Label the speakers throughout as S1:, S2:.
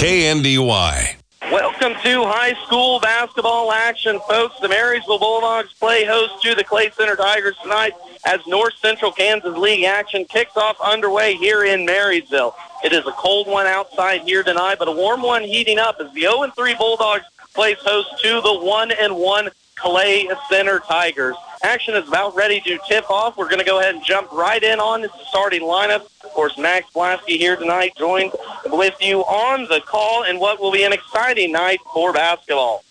S1: KNDY.
S2: Welcome to high school basketball action, folks. The Marysville Bulldogs play host to the Clay Center Tigers tonight as North Central Kansas League action kicks off underway here in Marysville. It is a cold one outside here tonight, but a warm one heating up as the 0-3 Bulldogs plays host to the 1-1 Clay Center Tigers. Action is about ready to tip off. We're going to go ahead and jump right in on this starting lineup. Of course, Max Blasky here tonight joined with you on the call and what will be an exciting night for basketball.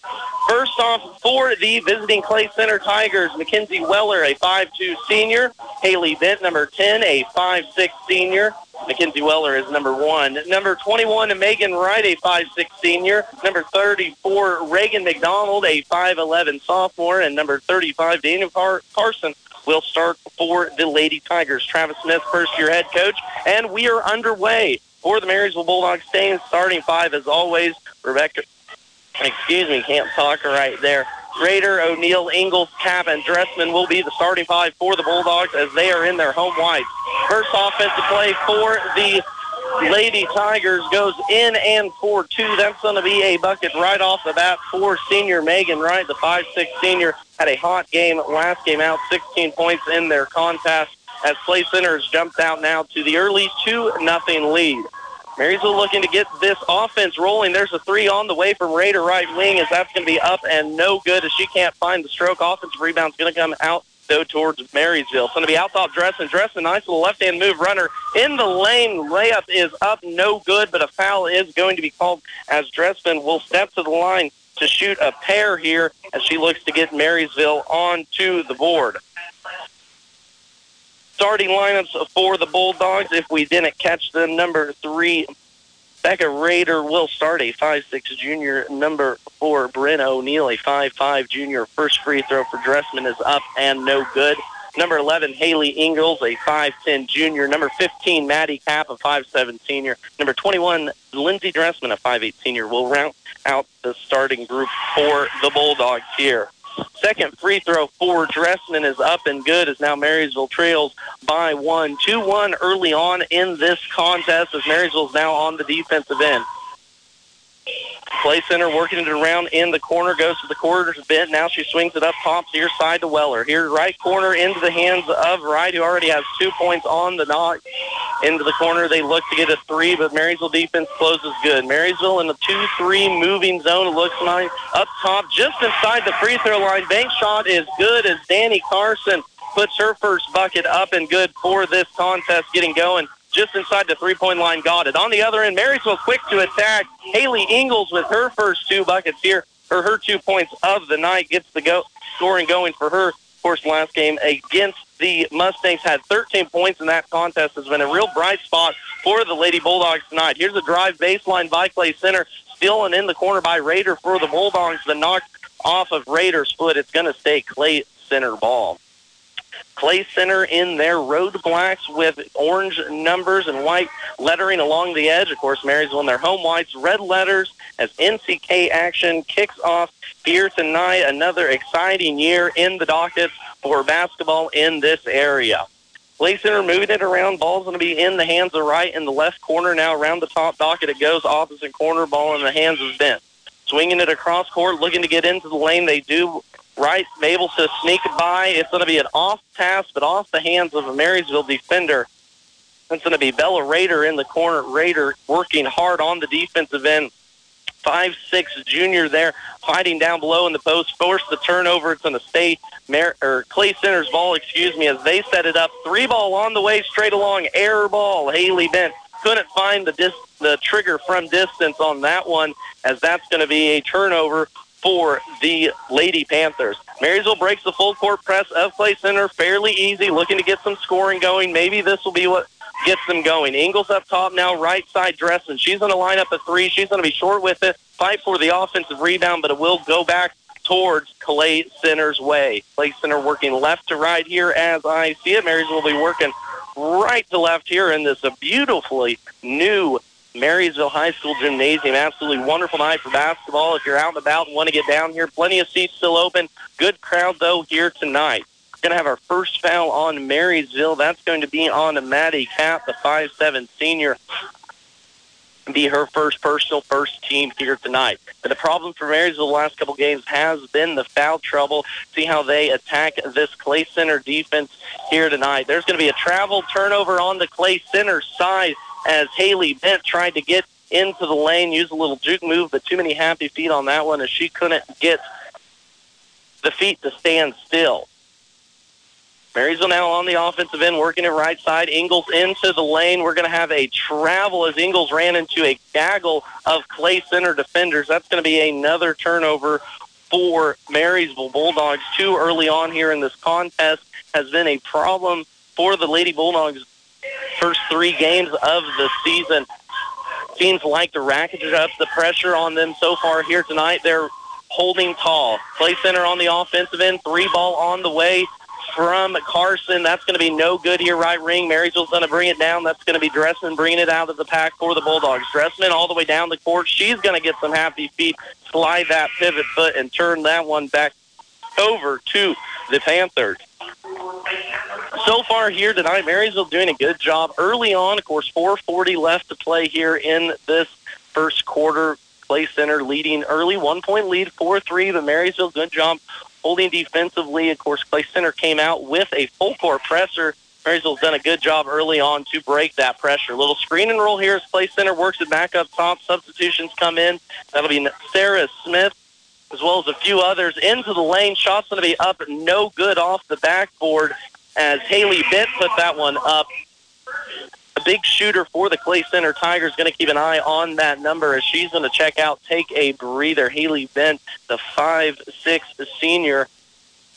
S2: First off, for the visiting Clay Center Tigers, Mackenzie Weller, a 5'2 senior. Haley Bent, number 10, a 5'6 senior. Mackenzie Weller is number one. Number 21, Megan Wright, a 5'6 senior. Number 34, Reagan McDonald, a 5'11 sophomore. And number 35, Daniel Car- Carson, will start for the Lady Tigers. Travis Smith, first-year head coach. And we are underway for the Marysville Bulldogs staying starting five as always. Rebecca, excuse me, can't talk right there. Raider, O'Neill, Ingles, Cap, and Dressman will be the starting five for the Bulldogs as they are in their home whites. First offensive play for the Lady Tigers goes in and for two. That's going to be a bucket right off the bat for senior Megan Wright. The 5'6 senior had a hot game last game out, 16 points in their contest as Clay Center has jumped out now to the early 2 nothing lead. Marysville looking to get this offense rolling. There's a three on the way from Raider right wing as that's going to be up and no good as she can't find the stroke. Offensive rebound's going to come out though towards Marysville. It's going to be out top Dresden. Dresden, nice little left-hand move runner in the lane. Layup is up, no good, but a foul is going to be called as Dresden will step to the line to shoot a pair here as she looks to get Marysville onto the board starting lineups for the Bulldogs. If we didn't catch them, number three, Becca Raider will start a five-six junior. Number four, Bryn O'Neill, a five-five junior. First free throw for Dressman is up and no good. Number 11, Haley Ingalls, a 5'10 junior. Number 15, Maddie Cap, a 5'7 senior. Number 21, Lindsey Dressman, a 5'8 senior, will round out the starting group for the Bulldogs here. Second free throw for Dressman is up and good as now Marysville trails by one. 2-1 early on in this contest as Marysville's now on the defensive end. Clay Center working it around in the corner, goes to the quarters bit. Now she swings it up top near side to Weller. Here, right corner into the hands of Wright, who already has two points on the knock. Into the corner, they look to get a three, but Marysville defense closes good. Marysville in the 2-3 moving zone looks nice. Up top, just inside the free throw line. Bank shot is good as Danny Carson puts her first bucket up and good for this contest getting going just inside the three-point line got it. On the other end, Marysville quick to attack. Haley Ingles with her first two buckets here, or her two points of the night, gets the go scoring going for her. Of course, last game against the Mustangs had 13 points in that contest. Has been a real bright spot for the Lady Bulldogs tonight. Here's a drive baseline by Clay Center, stealing in the corner by Raider for the Bulldogs. The knock off of Raider's foot. It's going to stay Clay Center ball. Clay Center in their road blacks with orange numbers and white lettering along the edge. Of course, Marysville in their home whites, red letters as NCK action kicks off here tonight. Another exciting year in the docket for basketball in this area. Clay Center moving it around. Ball's going to be in the hands of Wright in the left corner now. Around the top docket it goes. Opposite corner ball in the hands of Bent. Swinging it across court, looking to get into the lane. They do right, able to sneak by. It's going to be an off pass, but off the hands of a Marysville defender. It's going to be Bella Raider in the corner. Raider working hard on the defensive end. Five six junior there, fighting down below in the post. Force the turnover. It's going to stay Mar- or Clay Center's ball, excuse me, as they set it up. Three ball on the way, straight along. Air ball. Haley Bent couldn't find the dis- the trigger from distance on that one, as that's going to be a turnover for the Lady Panthers. Marysville breaks the full court press of Clay Center fairly easy, looking to get some scoring going. Maybe this will be what gets them going. Ingles up top now, right side dressing. she's going to line up a three. She's going to be short with it, fight for the offensive rebound, but it will go back towards Clay Center's way. Clay Center working left to right here as I see it. Marysville will be working right to left here in this beautifully new Marysville High School Gymnasium. Absolutely wonderful night for basketball. If you're out and about and want to get down here, plenty of seats still open. Good crowd, though, here tonight. We're going to have our first foul on Marysville. That's going to be on Maddie Cap, the five-seven senior. be her first personal first team here tonight. But the problem for Marysville the last couple games has been the foul trouble. See how they attack this Clay Center defense here tonight. There's going to be a travel turnover on the Clay Center side as Haley Bent tried to get into the lane, use a little juke move, but too many happy feet on that one as she couldn't get the feet to stand still. Marysville now on the offensive end, working it right side. Ingles into the lane. We're going to have a travel as Ingles ran into a gaggle of Clay Center defenders. That's going to be another turnover for Marysville Bulldogs. Too early on here in this contest has been a problem for the Lady Bulldogs first three games of the season. Seems like to ratchet up the pressure on them so far here tonight. They're holding tall. Clay Center on the offensive end. Three ball on the way from Carson. That's going to be no good here, right ring. Marysville's going to bring it down. That's going to be Dressman bringing it out of the pack for the Bulldogs. Dressman all the way down the court. She's going to get some happy feet, slide that pivot foot, and turn that one back over to the Panthers. So far here tonight, Marysville doing a good job early on. Of course, 4:40 left to play here in this first quarter. Clay Center leading early, one point lead, 4-3. But Marysville, good job holding defensively. Of course, Clay Center came out with a full court presser. Marysville's done a good job early on to break that pressure. Little screen and roll here as Clay Center works it back up top. Substitutions come in. That'll be Sarah Smith as well as a few others into the lane. Shot's going to be up, no good off the backboard as Haley Bent put that one up. A big shooter for the Clay Center Tigers going to keep an eye on that number as she's going to check out, take a breather. Haley Bent, the five-six senior,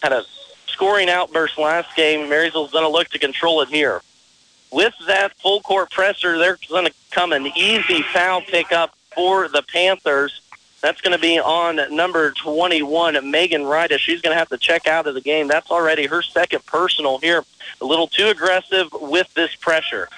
S2: had a scoring outburst last game. Marysville's going to look to control it here. With that full court presser, there's going to come an easy foul pickup for the Panthers. That's going to be on number 21, Megan as she's going to have to check out of the game. That's already her second personal here. A little too aggressive with this pressure.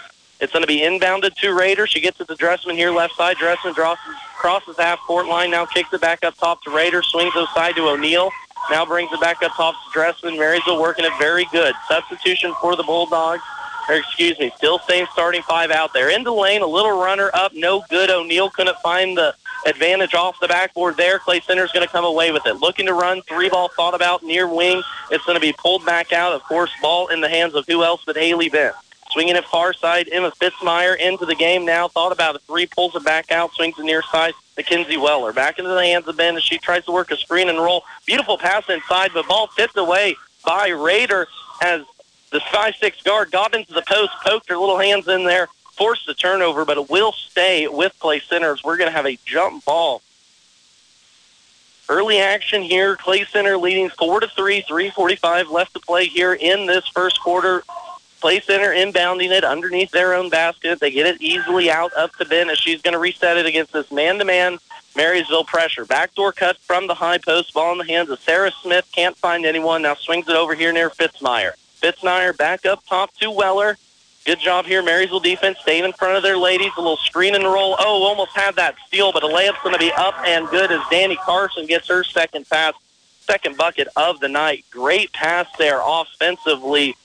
S2: It's going to be inbounded to Raider. She gets it to Dressman here, left side. Dressman crosses, crosses half court line, now kicks it back up top to Raider, swings it side to O'Neill. Now brings it back up top to Dressman. Marysville working it very good. Substitution for the Bulldogs. Or excuse me, still same starting five out there. In the lane, a little runner up, no good. O'Neill couldn't find the advantage off the backboard there. Clay Center's going to come away with it. Looking to run, three ball thought about near wing. It's going to be pulled back out. Of course, ball in the hands of who else but Haley Bent. Swinging it far side, Emma Fitzmeyer into the game now. Thought about a three, pulls it back out, swings the near side. Mackenzie Weller back into the hands of Bent as she tries to work a screen and roll. Beautiful pass inside, but ball tipped away by Raider as the 5-6 guard got into the post, poked her little hands in there, forced the turnover, but it will stay with Clay Centers. We're going to have a jump ball. Early action here. Clay Center leading 4 to 3, 345 left to play here in this first quarter. Clay Center inbounding it underneath their own basket. They get it easily out up to Bent as she's going to reset it against this man-to-man Marysville pressure. Backdoor cut from the high post. Ball in the hands of Sarah Smith. Can't find anyone. Now swings it over here near Fitzmeyer. Fitzmeyer back up top to Weller. Good job here, Marysville defense staying in front of their ladies. A little screen and roll. Oh, almost had that steal, but a layup's going to be up and good as Danny Carson gets her second pass, second bucket of the night. Great pass there offensively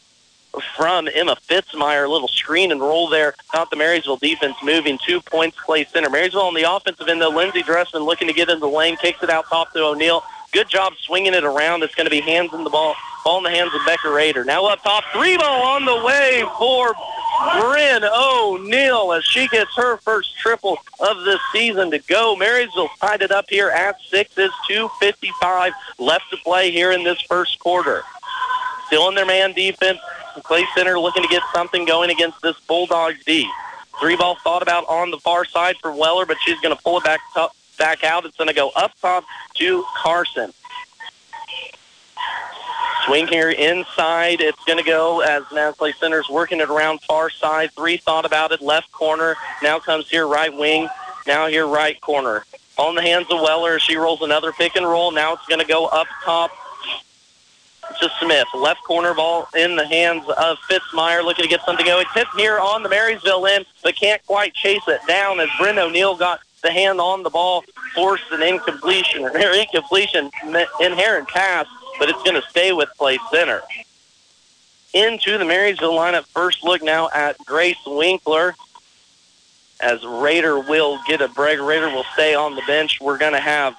S2: from Emma Fitzmeyer. A little screen and roll there. Got the Marysville defense moving. Two points, Clay Center. Marysville on the offensive end, though. Lindsey Dressman looking to get into the lane. Kicks it out top to O'Neill. Good job swinging it around. It's going to be hands in the ball. Ball in the hands of Becca Raider. Now up top, three ball on the way for Bryn O'Neill as she gets her first triple of this season to go. Marysville tied it up here at six. Is 2.55 left to play here in this first quarter. Still in their man defense. Clay Center looking to get something going against this Bulldogs D. Three ball thought about on the far side for Weller, but she's going to pull it back top, back out. It's going to go up top to Carson. Swing here inside. It's going to go as Clay Center's working it around far side. Three thought about it. Left corner. Now comes here right wing. Now here right corner. On the hands of Weller. She rolls another pick and roll. Now it's going to go up top to Smith. Left corner ball in the hands of Fitzmeyer looking to get something going. Tip here on the Marysville end, but can't quite chase it down as Bryn O'Neill got the hand on the ball, forced an incompletion, or incompletion, inherent pass, but it's going to stay with Clay Center. Into the Marysville lineup. First look now at Grace Winkler. as Raider will get a break. Raider will stay on the bench. We're going to have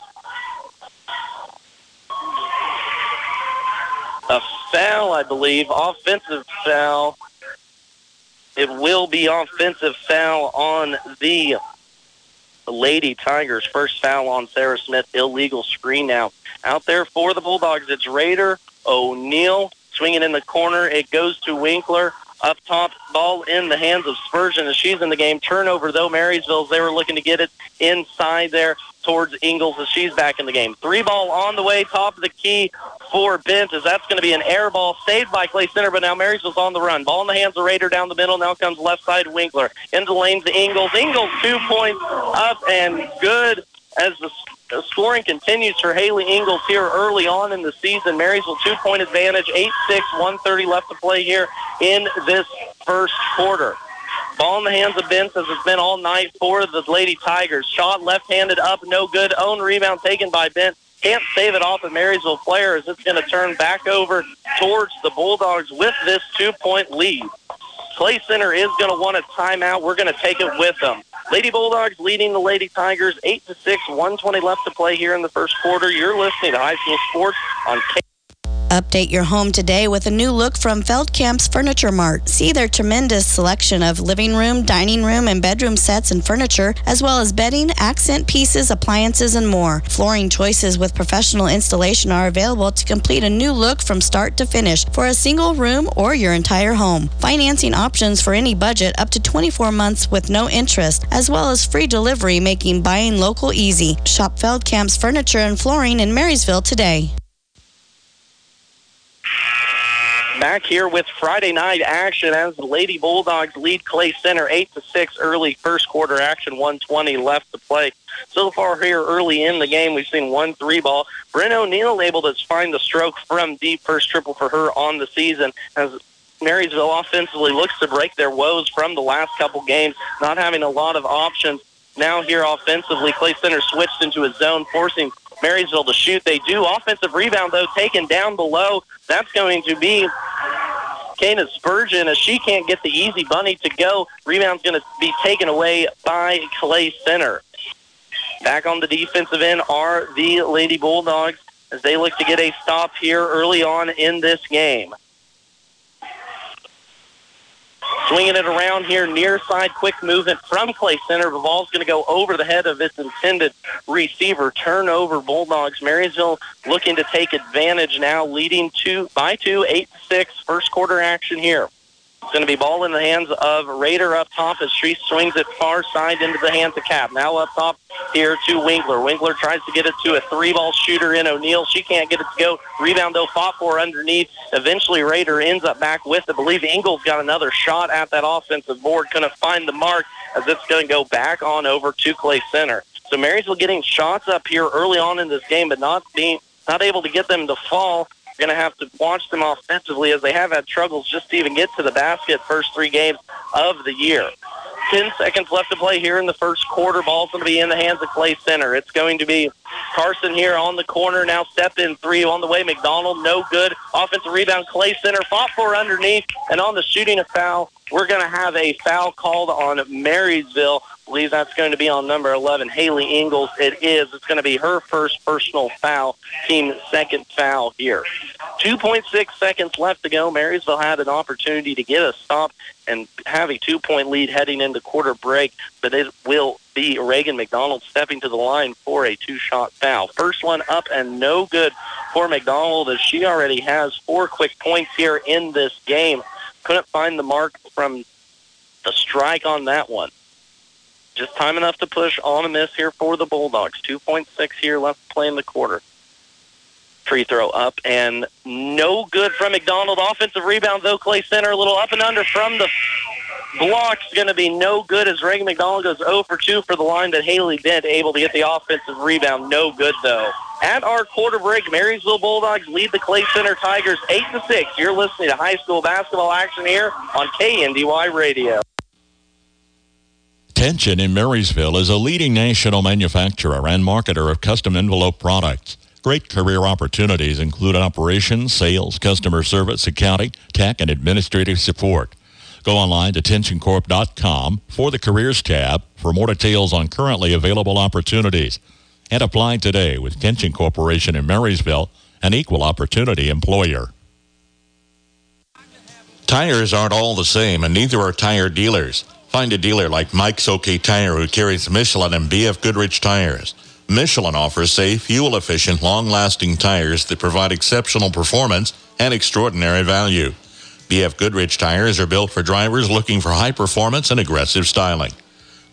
S2: a foul, I believe, offensive foul. It will be offensive foul on the Lady Tigers. First foul on Sarah Smith. Illegal screen now. Out there for the Bulldogs, it's Raider O'Neill swinging in the corner. It goes to Winkler. Up top, ball in the hands of Spurgeon as she's in the game. Turnover, though, Marysville's. They were looking to get it inside there towards Ingles as she's back in the game. Three ball on the way, top of the key for Bent as that's going to be an air ball saved by Clay Center, but now Marysville's on the run. Ball in the hands of Raider down the middle. Now comes left side Winkler. Into lanes to Ingles. Ingles two points up and good as the scoring continues for Haley Ingles here early on in the season. Marys Marysville two-point advantage, 8-6, 130 left to play here in this first quarter. Ball in the hands of Bent as it's been all night for the Lady Tigers. Shot left-handed up, no good. Own rebound taken by Bent. Can't save it off a Marysville player as it's going to turn back over towards the Bulldogs with this two-point lead. Clay Center is going to want a timeout. We're going to take it with them. Lady Bulldogs leading the Lady Tigers 8 to 6, 120 left to play here in the first quarter. You're listening to High School Sports on K.
S1: Update your home today with a new look from Feldkamp's Furniture Mart. See their tremendous selection of living room, dining room, and bedroom sets and furniture, as well as bedding, accent pieces, appliances, and more. Flooring choices with professional installation are available to complete a new look from start to finish for a single room or your entire home. Financing options for any budget up to 24 months with no interest, as well as free delivery, making buying local easy. Shop Feldkamp's Furniture and Flooring in Marysville today.
S2: Back here with Friday night action as the Lady Bulldogs lead Clay Center 8 to 6 early first quarter action, 120 left to play. So far here early in the game, we've seen one three ball. Bryn O'Neill able to find the stroke from deep first triple for her on the season as Marysville offensively looks to break their woes from the last couple games, not having a lot of options. Now here offensively, Clay Center switched into a zone, forcing Marysville to shoot. They do. Offensive rebound, though, taken down below. That's going to be Kana Spurgeon as she can't get the easy bunny to go. Rebound's going to be taken away by Clay Center. Back on the defensive end are the Lady Bulldogs as they look to get a stop here early on in this game. Swinging it around here, near side, quick movement from Clay Center. The ball's going to go over the head of its intended receiver. Turnover, Bulldogs. Marysville looking to take advantage now, leading two by two, eight six. First quarter action here. It's going to be ball in the hands of Raider up top as she swings it far side into the hands of Cap. Now up top here to Winkler. Winkler tries to get it to a three-ball shooter in O'Neill. She can't get it to go. Rebound, though, fought for underneath. Eventually, Raider ends up back with it. I believe Ingles got another shot at that offensive board. Couldn't find the mark as it's going to go back on over to Clay Center. So Marysville getting shots up here early on in this game, but not being not able to get them to fall going to have to watch them offensively as they have had struggles just to even get to the basket first three games of the year. 10 seconds left to play here in the first quarter. Ball's going to be in the hands of Clay Center. It's going to be Carson here on the corner. Now step in three on the way. McDonald, no good. Offensive rebound. Clay Center fought for underneath. And on the shooting a foul, we're going to have a foul called on Marysville. I believe that's going to be on number 11, Haley Ingles. It is. It's going to be her first personal foul, team second foul here. 2.6 seconds left to go. Marysville had an opportunity to get a stop and have a two-point lead heading into quarter break, but it will be Reagan McDonald stepping to the line for a two-shot foul. First one up and no good for McDonald as she already has four quick points here in this game. Couldn't find the mark from the strike on that one. Just time enough to push on a miss here for the Bulldogs. 2.6 here left to play in the quarter. Free throw up and no good from McDonald. Offensive rebound though. Clay Center a little up and under from the block block's going to be no good as Reagan McDonald goes 0 for 2 for the line, but Haley Bent able to get the offensive rebound. No good though. At our quarter break, Marysville Bulldogs lead the Clay Center Tigers 8 to 6. You're listening to high school basketball action here on KNDY Radio.
S3: Tension in Marysville is a leading national manufacturer and marketer of custom envelope products. Great career opportunities include operations, sales, customer service, accounting, tech, and administrative support. Go online to tensioncorp.com for the Careers tab for more details on currently available opportunities. And apply today with Tension Corporation in Marysville, an equal opportunity employer. Tires aren't all the same, and neither are tire dealers. Find a dealer like Mike's OK Tire who carries Michelin and BF Goodrich tires. Michelin offers safe, fuel-efficient, long-lasting tires that provide exceptional performance and extraordinary value. BF Goodrich tires are built for drivers looking for high performance and aggressive styling.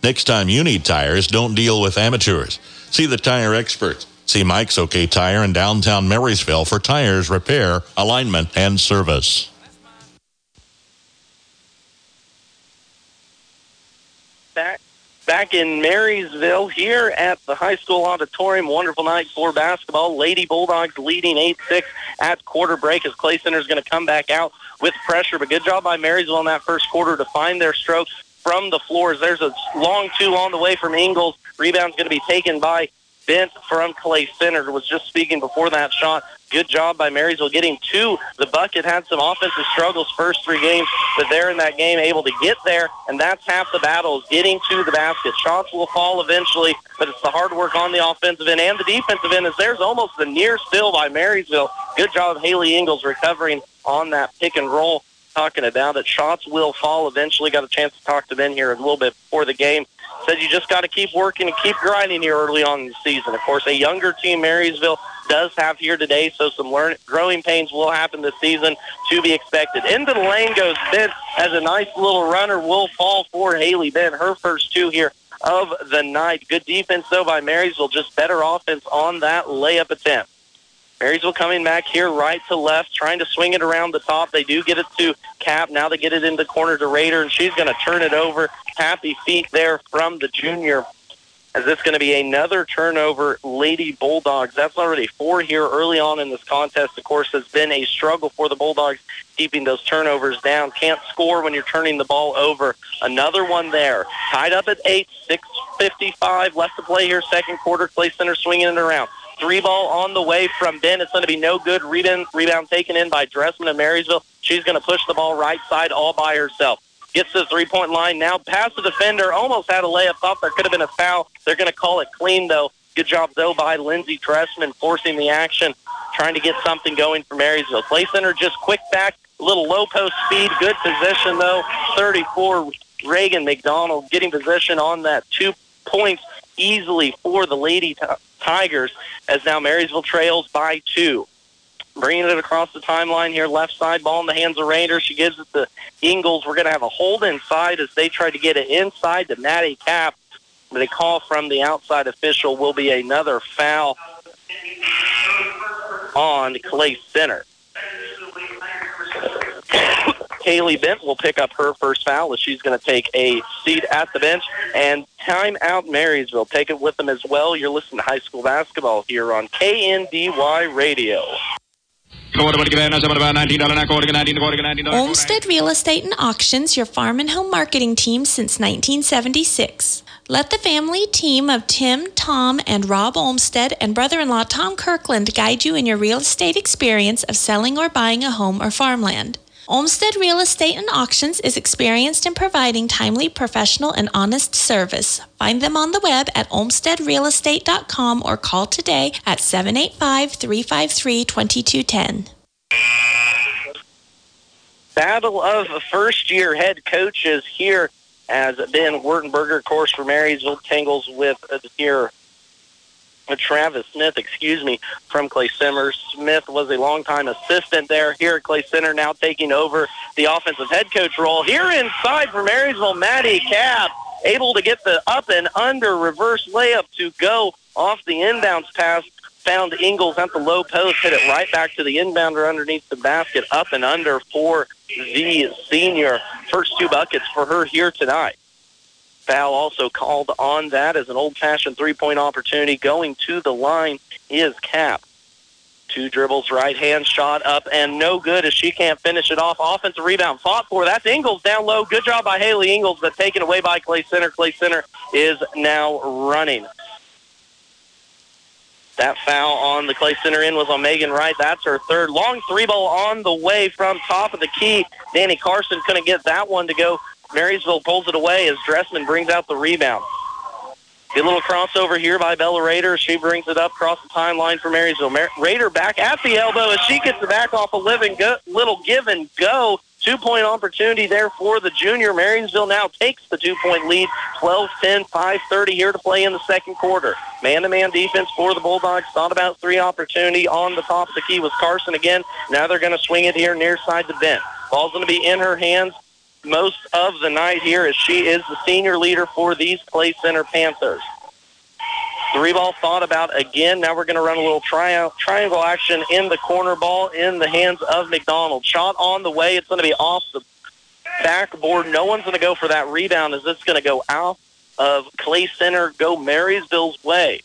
S3: Next time you need tires, don't deal with amateurs. See the tire experts. See Mike's OK Tire in downtown Marysville for tires, repair, alignment, and service.
S2: Back back in Marysville here at the high school auditorium. Wonderful night for basketball. Lady Bulldogs leading 8-6 at quarter break as Clay Center is going to come back out with pressure. But good job by Marysville in that first quarter to find their strokes from the floors. There's a long two on the way from Ingles. Rebound's going to be taken by Bent from Clay Center. Was just speaking before that shot. Good job by Marysville getting to the bucket. Had some offensive struggles first three games, but they're in that game able to get there, and that's half the battle is getting to the basket. Shots will fall eventually, but it's the hard work on the offensive end and the defensive end as there's almost the near steal by Marysville. Good job, Haley Ingles, recovering on that pick and roll. Talking about it, shots will fall eventually. Got a chance to talk to Ben here a little bit before the game said you just got to keep working and keep grinding here early on in the season. Of course, a younger team, Marysville, does have here today, so some learn- growing pains will happen this season to be expected. Into the lane goes Bent as a nice little runner will fall for Haley Bent, her first two here of the night. Good defense, though, by Marysville, just better offense on that layup attempt. Marysville coming back here right to left, trying to swing it around the top. They do get it to Cap. Now they get it in the corner to Raider, and she's going to turn it over. Happy feet there from the junior. Is this going to be another turnover, Lady Bulldogs. That's already four here early on in this contest. Of course, has been a struggle for the Bulldogs keeping those turnovers down. Can't score when you're turning the ball over. Another one there. Tied up at eight, 6.55 left to play here, second quarter. Clay Center swinging it around. Three ball on the way from Bent. It's going to be no good. Rebound, rebound taken in by Dressman of Marysville. She's going to push the ball right side all by herself. Gets to the three-point line now. Past the defender. Almost had a layup. Thought there could have been a foul. They're going to call it clean, though. Good job, though, by Lindsey Dressman forcing the action, trying to get something going for Marysville. Clay Center just quick back, a little low post speed. Good position, though. 34, Reagan McDonald getting position on that. Two points easily for the Lady Tigers as now Marysville trails by two. Bringing it across the timeline here, left side, ball in the hands of Raider. She gives it to Ingles. We're going to have a hold inside as they try to get it inside to Maddie Cap. But a call from the outside official will be another foul on Clay Center. Haley Bent will pick up her first foul as she's going to take a seat at the bench. And timeout Marysville. Take it with them as well. You're listening to high school basketball here on KNDY Radio.
S4: Olmsted Real Estate and Auctions, your farm and home marketing team since 1976. Let the family team of Tim, Tom, and Rob Olmsted and brother in law Tom Kirkland guide you in your real estate experience of selling or buying a home or farmland. Olmsted Real Estate and Auctions is experienced in providing timely, professional, and honest service. Find them on the web at olmstedrealestate.com or call today at 785 353 2210.
S2: Battle of first year head coaches here as Ben Wertenberger, course, for Marysville, tangles with uh, here Travis Smith, excuse me, from Clay Center. Smith was a longtime assistant there here at Clay Center, now taking over the offensive head coach role. Here inside for Marysville, Maddie Cap, able to get the up and under reverse layup to go off the inbounds pass. Found Ingles at the low post, hit it right back to the inbounder underneath the basket, up and under for the senior. First two buckets for her here tonight foul also called on that as an old-fashioned three-point opportunity. Going to the line is Cap. Two dribbles, right hand shot up, and no good as she can't finish it off. Offensive rebound fought for. That's Ingles down low. Good job by Haley Ingles, but taken away by Clay Center. Clay Center is now running. That foul on the Clay Center end was on Megan Wright. That's her third. Long three ball on the way from top of the key. Danny Carson couldn't get that one to go. Marysville pulls it away as Dressman brings out the rebound. Good little crossover here by Bella Raider. She brings it up across the timeline for Marysville. Mar- Raider back at the elbow as she gets the back off a living go- little give and go. Two-point opportunity there for the junior. Marysville now takes the two-point lead. 12-10, 5.30 here to play in the second quarter. Man-to-man defense for the Bulldogs. Thought about three opportunity on the top of the key was Carson again. Now they're going to swing it here near side to Bent. Ball's going to be in her hands most of the night here as she is the senior leader for these Clay Center Panthers. Three ball thought about again. Now we're going to run a little tri- triangle action in the corner ball in the hands of McDonald. Shot on the way. It's going to be off the backboard. No one's going to go for that rebound as it's going to go out of Clay Center, go Marysville's way.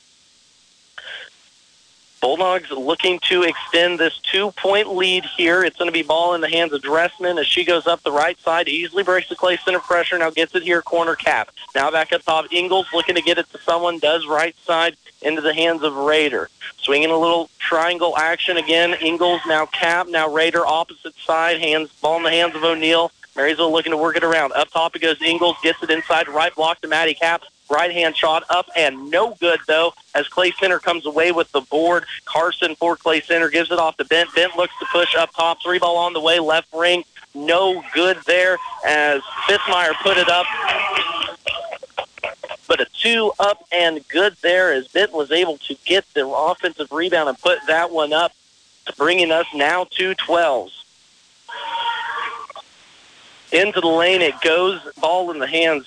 S2: Bulldogs looking to extend this two-point lead here. It's going to be ball in the hands of Dressman as she goes up the right side, easily breaks the Clay Center pressure, now gets it here, corner cap. Now back up top, Ingles looking to get it to someone, does right side into the hands of Raider. Swinging a little triangle action again. Ingles now cap, now Raider opposite side, hands ball in the hands of O'Neill. Marysville looking to work it around. Up top it goes Ingles, gets it inside, right block to Maddie Cap. Right hand shot up and no good though as Clay Center comes away with the board. Carson for Clay Center gives it off to Bent. Bent looks to push up top. Three ball on the way. Left ring. No good there as Fitzmeyer put it up. But a two up and good there as Bent was able to get the offensive rebound and put that one up, bringing us now to 12s. Into the lane it goes. Ball in the hands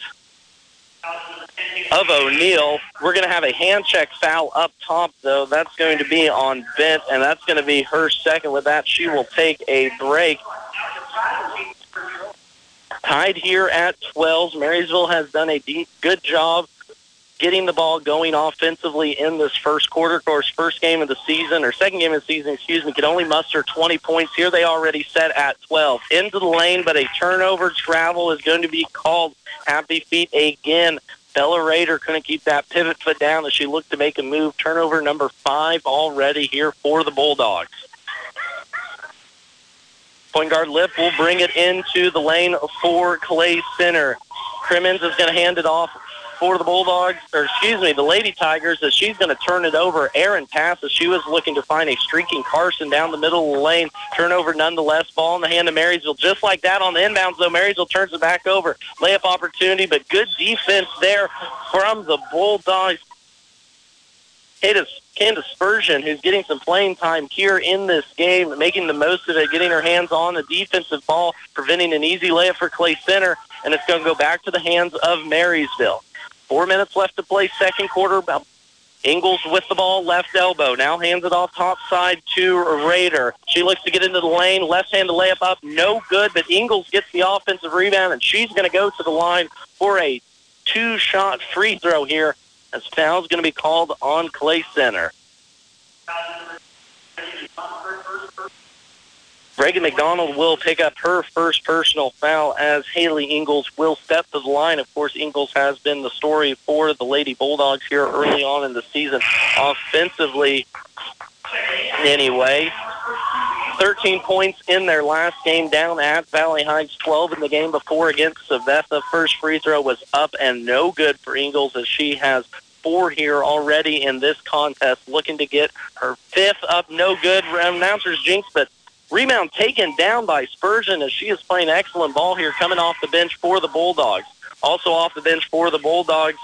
S2: of O'Neill. We're going to have a hand check foul up top, though. That's going to be on Bent, and that's going to be her second. With that, she will take a break. Tied here at 12. Marysville has done a deep, good job getting the ball going offensively in this first quarter. Of course, first game of the season, or second game of the season, excuse me, could only muster 20 points. Here they already set at 12. Into the lane, but a turnover travel is going to be called. Happy feet again. Bella Raider couldn't keep that pivot foot down as she looked to make a move. Turnover number five already here for the Bulldogs. Point guard Lip will bring it into the lane for Clay Center. Crimmins is going to hand it off for the Bulldogs, or excuse me, the Lady Tigers, as she's going to turn it over. Aaron passes. She was looking to find a streaking Carson down the middle of the lane. Turnover nonetheless. Ball in the hand of Marysville. Just like that on the inbounds, though, Marysville turns it back over. Layup opportunity, but good defense there from the Bulldogs. Candace, Spurgeon, who's getting some playing time here in this game, making the most of it, getting her hands on the defensive ball, preventing an easy layup for Clay Center, and it's going to go back to the hands of Marysville. Four minutes left to play second quarter. Ingles with the ball, left elbow. Now hands it off top side to Raider. She looks to get into the lane. Left hand to layup up. No good, but Ingles gets the offensive rebound, and she's going to go to the line for a two-shot free throw here as foul's going to be called on Clay Center. Reagan McDonald will pick up her first personal foul as Haley Ingles will step to the line. Of course, Ingles has been the story for the Lady Bulldogs here early on in the season. Offensively, anyway, 13 points in their last game down at Valley Heights, 12 in the game before against Sabetha. First free throw was up and no good for Ingles as she has four here already in this contest, looking to get her fifth up. No good. Announcers jinx, but Rebound taken down by Spurgeon as she is playing excellent ball here coming off the bench for the Bulldogs. Also off the bench for the Bulldogs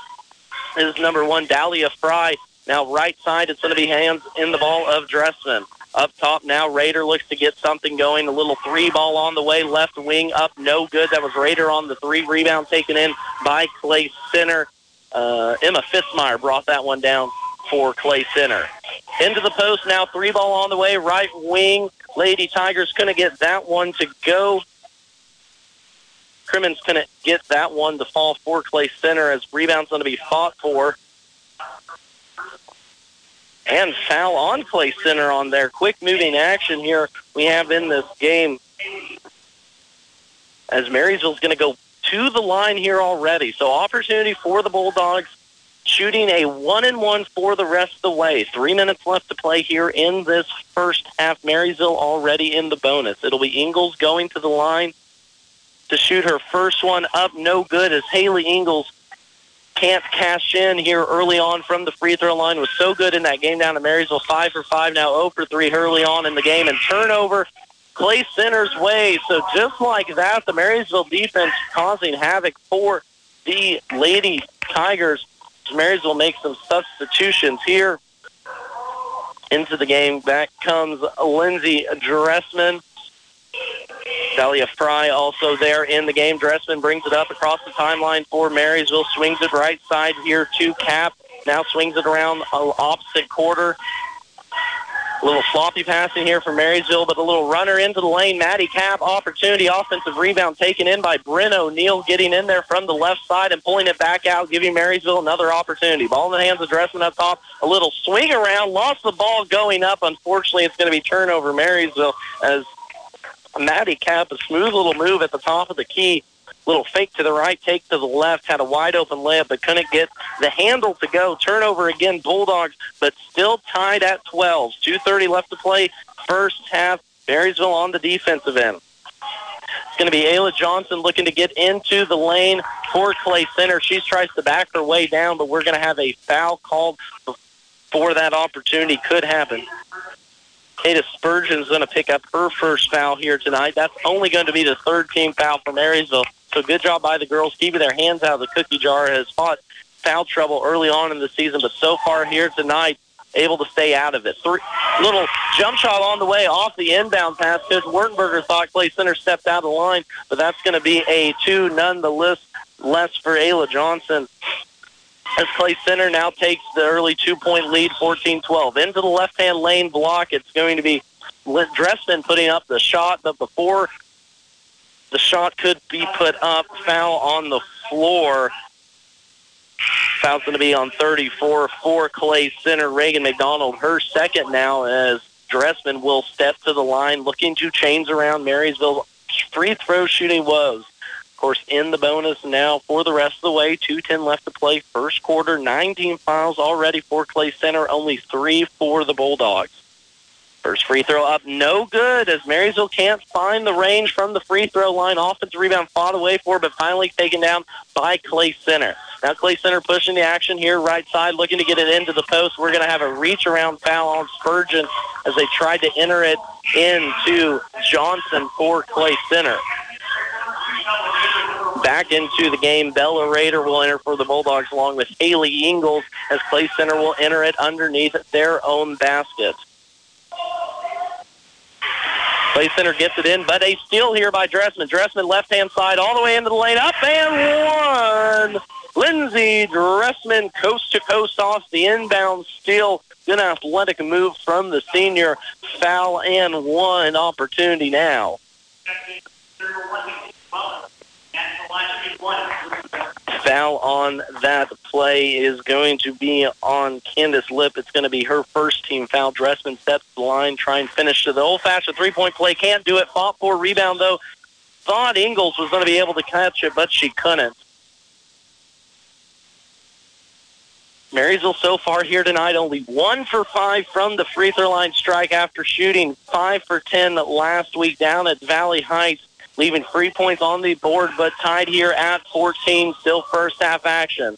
S2: is number one, Dahlia Fry. Now right side, it's going to be hands in the ball of Dressman. Up top now, Raider looks to get something going. A little three ball on the way, left wing up, no good. That was Raider on the three rebound taken in by Clay Center. Uh, Emma Fitzmeyer brought that one down for Clay Center. Into the post now, three ball on the way, right wing. Lady Tigers going to get that one to go. Crimmins going to get that one to fall for Clay Center as rebound's going to be fought for. And foul on Clay Center on there. quick moving action here we have in this game. As Marysville's going to go to the line here already. So opportunity for the Bulldogs shooting a one and one for the rest of the way. Three minutes left to play here in this first half. Marysville already in the bonus. It'll be Ingles going to the line to shoot her first one up. No good as Haley Ingles can't cash in here early on from the free throw line. Was so good in that game down at Marysville. Five for five now, 0 for three early on in the game, and turnover Clay Center's way. So just like that, the Marysville defense causing havoc for the Lady Tigers. Marysville makes some substitutions here into the game. Back comes Lindsey Dressman. Delia Fry also there in the game. Dressman brings it up across the timeline for Marysville. Swings it right side here to Cap. Now swings it around uh, opposite quarter. A little sloppy passing here for Marysville, but a little runner into the lane. Maddie Cap, opportunity, offensive rebound taken in by Bryn O'Neill, getting in there from the left side and pulling it back out, giving Marysville another opportunity. Ball in the hands of Dressman up top. A little swing around, lost the ball going up. Unfortunately, it's going to be turnover Marysville as Maddie Cap, a smooth little move at the top of the key. Little fake to the right, take to the left, had a wide open layup, but couldn't get the handle to go. Turnover again, Bulldogs, but still tied at 12. 2.30 left to play, first half. Marysville on the defensive end. It's going to be Ayla Johnson looking to get into the lane for Clay Center. She tries to back her way down, but we're going to have a foul called before that opportunity could happen. Ada Spurgeon's going to pick up her first foul here tonight. That's only going to be the third team foul for Marysville. So good job by the girls keeping their hands out of the cookie jar. Has fought foul trouble early on in the season, but so far here tonight, able to stay out of it. Three, little jump shot on the way off the inbound pass. Coach Wertenberger thought Clay Center stepped out of the line, but that's going to be a two nonetheless less for Ayla Johnson as Clay Center now takes the early two-point lead, 14-12. Into the left-hand lane block, it's going to be Dressman putting up the shot, but before the shot could be put up, foul on the floor. Foul's going to be on 34 for Clay Center. Reagan McDonald, her second now as Dressman will step to the line, looking to change around Marysville's free throw shooting woes Of course, in the bonus now for the rest of the way. 2.10 left to play. First quarter, 19 fouls already for Clay Center, only three for the Bulldogs. First free throw up, no good as Marysville can't find the range from the free throw line. Offensive rebound fought away for, but finally taken down by Clay Center. Now Clay Center pushing the action here, right side, looking to get it into the post. We're going to have a reach around foul on Spurgeon as they tried to enter it into Johnson for Clay Center back into the game. Bella Raider will enter for the Bulldogs along with Haley Ingles as Clay Center will enter it underneath their own basket. Clay Center gets it in, but a steal here by Dressman. Dressman left-hand side all the way into the lane. Up and one. Lindsey Dressman coast to coast off the inbound steal. Good athletic move from the senior. Foul and one opportunity now. Foul on that play is going to be on Candace Lip. It's going to be her first team foul. Dressman steps the line, try and finish to the old-fashioned three-point play. Can't do it. Fought for rebound, though. Thought Ingles was going to be able to catch it, but she couldn't. Marysville so far here tonight, only one for five from the free throw line strike after shooting five for ten last week down at Valley Heights leaving three points on the board, but tied here at 14, still first half action.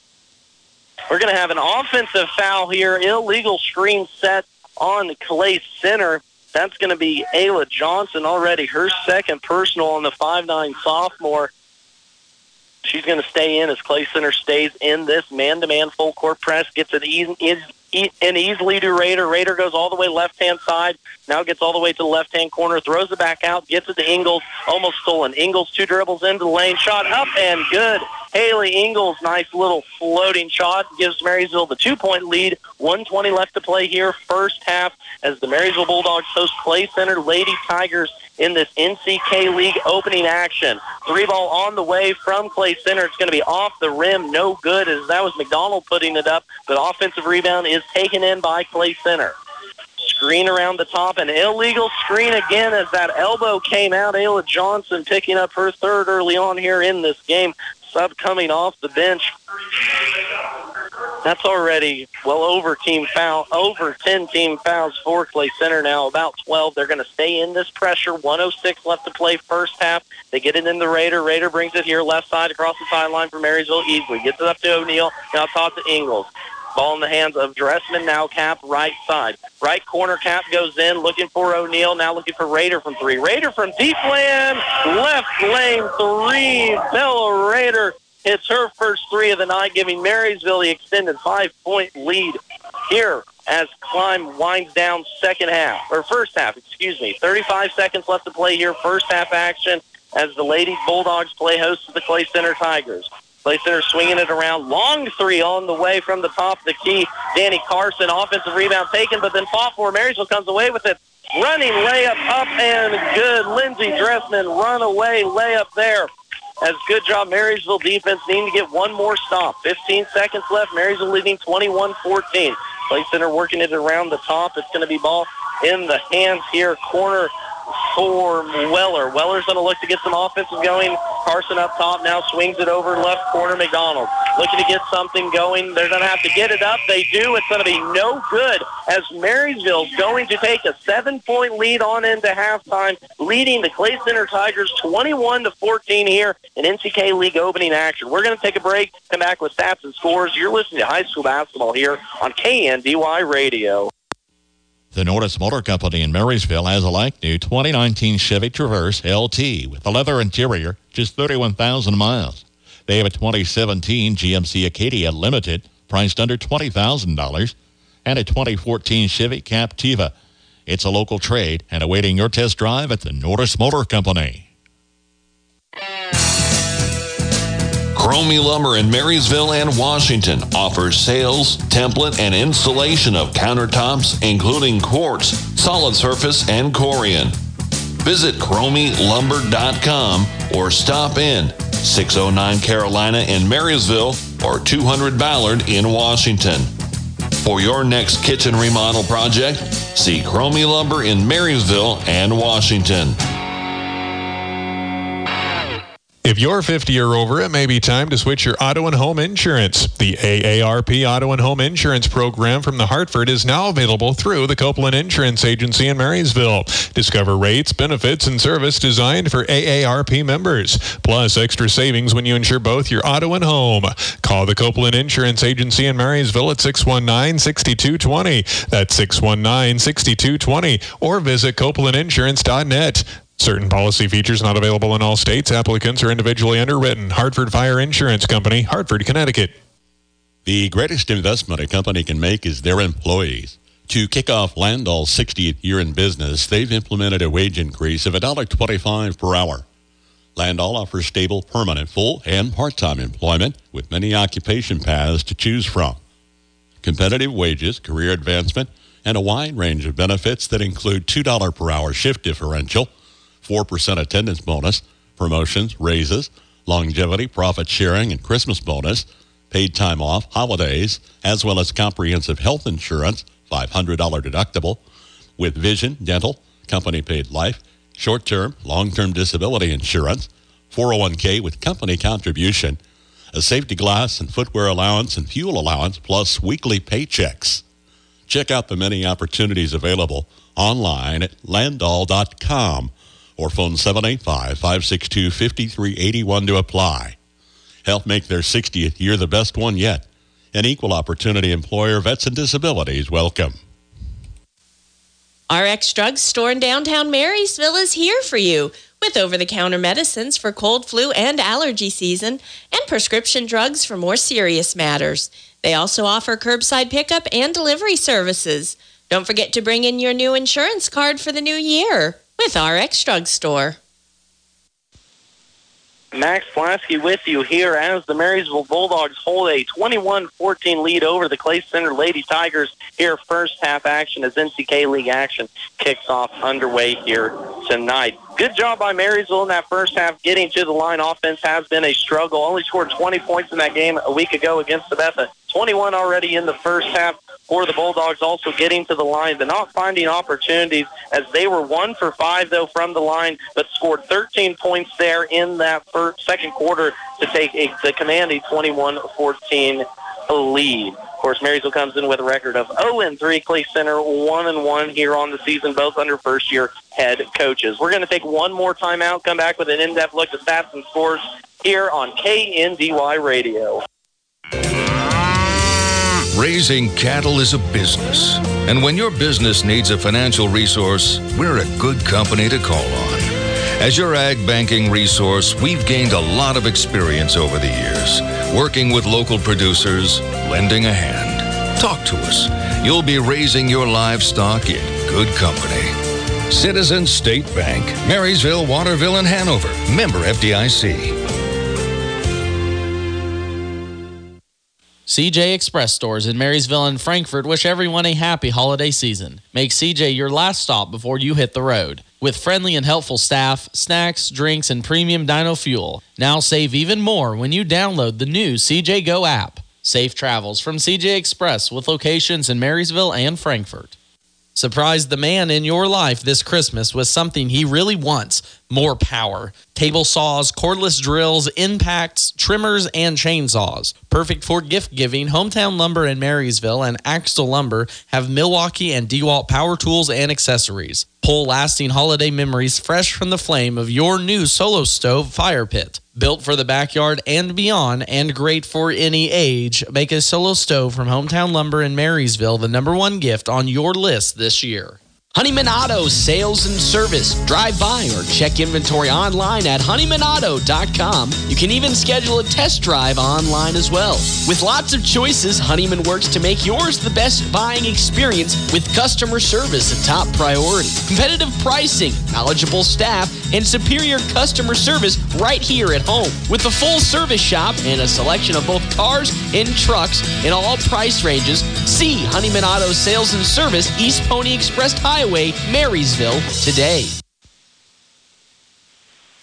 S2: We're going to have an offensive foul here, illegal screen set on Clay Center. That's going to be Ayla Johnson already, her second personal on the five-nine sophomore. She's going to stay in as Clay Center stays in this man-to-man full court press, gets an easy, and easily to Raider. Raider goes all the way left-hand side, now gets all the way to the left-hand corner, throws it back out, gets it to Ingles, almost stolen. Ingles two dribbles into the lane, shot up and good. Haley Ingles, nice little floating shot, gives Marysville the two-point lead. 120 left to play here, first half, as the Marysville Bulldogs host Clay Center Lady Tigers in this NCK League opening action. Three ball on the way from Clay Center. It's going to be off the rim, no good, as that was McDonald putting it up. But offensive rebound is taken in by Clay Center. Screen around the top, an illegal screen again as that elbow came out. Ayla Johnson picking up her third early on here in this game. Sub coming off the bench That's already well over team foul, over 10 team fouls for Clay Center now, about 12. They're going to stay in this pressure. 106 left to play first half. They get it in the Raider. Raider brings it here left side across the sideline for Marysville easily. Gets it up to O'Neill. Now top to Ingles. Ball in the hands of Dressman, now cap right side. Right corner cap goes in, looking for O'Neill, now looking for Raider from three. Raider from deep land, left lane three. Bella Raider hits her first three of the night, giving Marysville the extended five-point lead here as Klein winds down second half, or first half, excuse me. 35 seconds left to play here, first half action as the Lady Bulldogs play host to the Clay Center Tigers. Clay Center swinging it around. Long three on the way from the top of the key. Danny Carson, offensive rebound taken, but then fought for. Marysville comes away with it. Running layup up and good. Lindsey Dressman runaway layup there. As good job, Marysville defense needing to get one more stop. 15 seconds left. Marysville leading 21-14. Clay Center working it around the top. It's going to be ball in the hands here. Corner for Weller. Weller's going to look to get some offenses going. Carson up top now swings it over left corner. McDonald looking to get something going. They're going to have to get it up. They do. It's going to be no good as Marysville's going to take a seven-point lead on into halftime, leading the Clay Center Tigers 21 to 14 here in NCK League opening action. We're going to take a break. Come back with stats and scores. You're listening to high school basketball here on KNDY Radio.
S3: The Nordhus Motor Company in Marysville has a like-new 2019 Chevy Traverse LT with a leather interior, just 31,000 miles. They have a 2017 GMC Acadia Limited, priced under $20,000, and a 2014 Chevy Captiva. It's a local trade and awaiting your test drive at the Nordhus Motor Company.
S5: Cromie Lumber in Marysville and Washington offers sales, template, and installation of countertops, including quartz, solid surface, and corian. Visit CromieLumber.com or stop in 609 Carolina in Marysville or 200 Ballard in Washington. For your next kitchen remodel project, see Cromie Lumber in Marysville and Washington.
S6: If you're 50 or over, it may be time to switch your auto and home insurance. The AARP Auto and Home Insurance Program from the Hartford is now available through the Copeland Insurance Agency in Marysville. Discover rates, benefits, and service designed for AARP members, plus extra savings when you insure both your auto and home. Call the Copeland Insurance Agency in Marysville at 619-6220. That's 619-6220 or visit copelandinsurance.net. Certain policy features not available in all states. Applicants are individually underwritten. Hartford Fire Insurance Company, Hartford, Connecticut.
S3: The greatest investment a company can make is their employees. To kick off Landoll's 60th year in business, they've implemented a wage increase of $1.25 per hour. Landall offers stable, permanent, full, and part-time employment with many occupation paths to choose from. Competitive wages, career advancement, and a wide range of benefits that include $2 per hour shift differential, 4% attendance bonus, promotions, raises, longevity, profit sharing, and Christmas bonus, paid time off, holidays, as well as comprehensive health insurance, $500 deductible, with vision, dental, company paid life, short term, long term disability insurance, 401k with company contribution, a safety glass and footwear allowance and fuel allowance, plus weekly paychecks. Check out the many opportunities available online at landoll.com or phone 785-562-5381 to apply. Help make their 60th year the best one yet. An equal opportunity employer, vets and disabilities, welcome.
S7: RX Drug Store in downtown Marysville is here for you with over the counter medicines for cold, flu, and allergy season, and prescription drugs for more serious matters. They also offer curbside pickup and delivery services. Don't forget to bring in your new insurance card for the new year with RX Drugstore.
S2: Max Plasky with you here as the Marysville Bulldogs hold a 21-14 lead over the Clay Center Lady Tigers here first half action as NCK League action kicks off underway here tonight. Good job by Marysville in that first half getting to the line. Offense has been a struggle. Only scored 20 points in that game a week ago against Sabetha. 21 already in the first half for the Bulldogs also getting to the line, but not finding opportunities as they were one for five, though, from the line, but scored 13 points there in that first, second quarter to take a, the commanding 21-14 lead. Of course, Marysville comes in with a record of 0-3, Clay Center 1-1 here on the season, both under first year head coaches. We're going to take one more timeout, come back with an in-depth look at stats and scores here on KNDY Radio.
S8: Raising cattle is a business. And when your business needs a financial resource, we're a good company to call on. As your ag banking resource, we've gained a lot of experience over the years, working with local producers, lending a hand. Talk to us. You'll be raising your livestock in good company. Citizen State Bank, Marysville, Waterville, and Hanover. Member FDIC.
S9: CJ Express stores in Marysville and Frankfort wish everyone a happy holiday season. Make CJ your last stop before you hit the road. With friendly and helpful staff, snacks, drinks, and premium dyno fuel. Now save even more when you download the new CJ Go app. Safe travels from CJ Express with locations in Marysville and Frankfort. Surprise the man in your life this Christmas with something he really wants more power. Table saws, cordless drills, impacts, trimmers, and chainsaws. Perfect for gift giving, Hometown Lumber in Marysville and Axtell Lumber have Milwaukee and DeWalt power tools and accessories. Pull lasting holiday memories fresh from the flame of your new solo stove fire pit. Built for the backyard and beyond, and great for any age, make a solo stove from Hometown Lumber in Marysville the number one gift on your list this year.
S10: Honeyman Auto Sales and Service. Drive by or check inventory online at honeymanauto.com. You can even schedule a test drive online as well. With lots of choices, Honeyman works to make yours the best buying experience with customer service a top priority. Competitive pricing, knowledgeable staff, and superior customer service right here at home. With a full service shop and a selection of both cars and trucks in all price ranges, see Honeyman Auto Sales and Service, East Pony Express Highway. Highway, Marysville, today.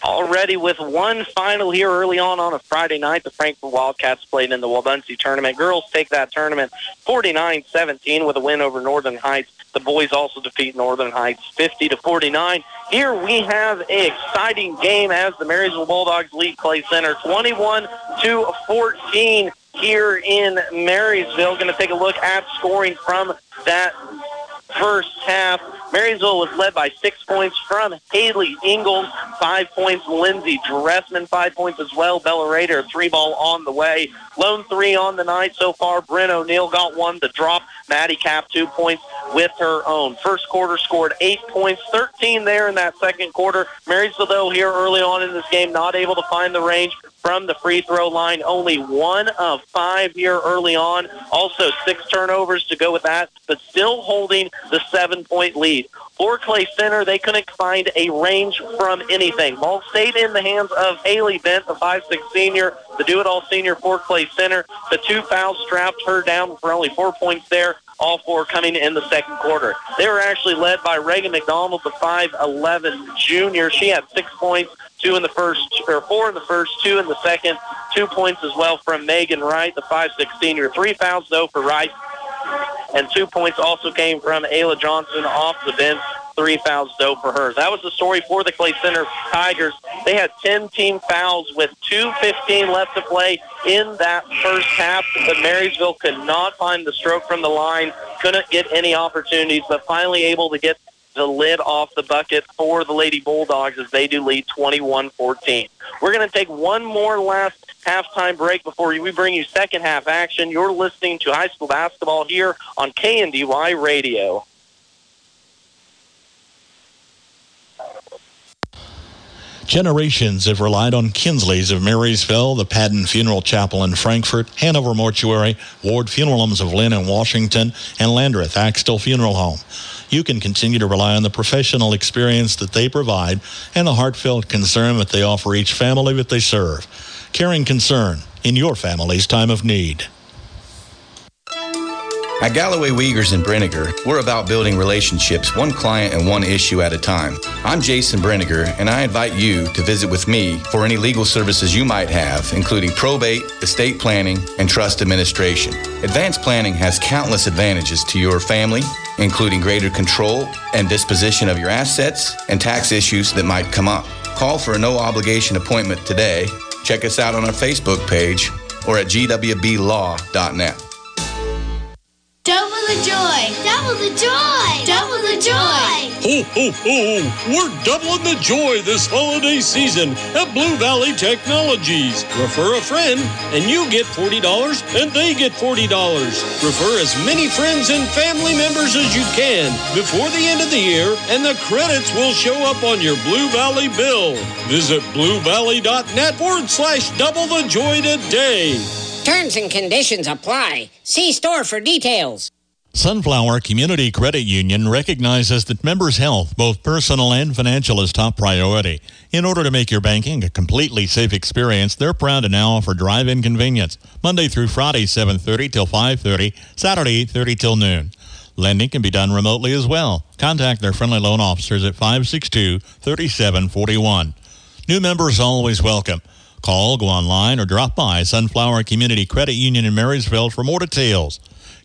S2: Already with one final here early on on a Friday night, the Frankfort Wildcats played in the Wabaunsee tournament. Girls take that tournament 49-17 with a win over Northern Heights. The boys also defeat Northern Heights 50 to 49. Here we have an exciting game as the Marysville Bulldogs lead Clay Center 21 to 14 here in Marysville. Going to take a look at scoring from that first half. Marysville was led by six points from Haley Ingalls, five points. Lindsey Dressman, five points as well. Bella Rader, three ball on the way. Lone three on the night so far. Bryn O'Neill got one. The drop. Maddie Cap, two points with her own. First quarter scored eight points, 13 there in that second quarter. Marysville, though, here early on in this game, not able to find the range from the free throw line. Only one of five here early on. Also six turnovers to go with that, but still holding the seven-point lead. For Clay Center, they couldn't find a range from anything. Ball stayed in the hands of Haley Bent, the 5'6 senior, the do-it-all senior for Clay Center. The two fouls strapped her down for only four points there all four coming in the second quarter. They were actually led by Reagan McDonald, the 5'11 junior. She had six points, two in the first, or four in the first, two in the second, two points as well from Megan Wright, the 5'6 senior. Three fouls, though, for Wright. And two points also came from Ayla Johnson off the bench three fouls though for her. That was the story for the Clay Center Tigers. They had 10 team fouls with 2.15 left to play in that first half, but Marysville could not find the stroke from the line, couldn't get any opportunities, but finally able to get the lid off the bucket for the Lady Bulldogs as they do lead 21-14. We're going to take one more last halftime break before we bring you second half action. You're listening to high school basketball here on KNDY Radio.
S3: Generations have relied on Kinsley's of Marysville, the Padden Funeral Chapel in Frankfort, Hanover Mortuary, Ward Funeral Homes of Lynn and Washington, and Landreth Axtell Funeral Home. You can continue to rely on the professional experience that they provide and the heartfelt concern that they offer each family that they serve. Caring concern in your family's time of need.
S11: At Galloway Wiegers and Brinegar, we're about building relationships one client and one issue at a time. I'm Jason Brinegar, and I invite you to visit with me for any legal services you might have, including probate, estate planning, and trust administration. Advanced planning has countless advantages to your family, including greater control and disposition of your assets and tax issues that might come up. Call for a no obligation appointment today. Check us out on our Facebook page or at gwblaw.net.
S12: the joy! Double the joy! Double the joy!
S13: Ho, ho, ho! We're doubling the joy this holiday season at Blue Valley Technologies. Refer a friend and you get $40 and they get $40. Refer as many friends and family members as you can before the end of the year and the credits will show up on your Blue Valley bill. Visit bluevalley.net forward slash double the joy today.
S14: Terms and conditions apply. See store for details.
S3: Sunflower Community Credit Union recognizes that members' health, both personal and financial, is top priority. In order to make your banking a completely safe experience, they're proud to now offer drive-in convenience, Monday through Friday, 7.30 till 5.30, Saturday, 8.30 till noon. Lending can be done remotely as well. Contact their friendly loan officers at 562-3741. New members always welcome. Call, go online, or drop by Sunflower Community Credit Union in Marysville for more details.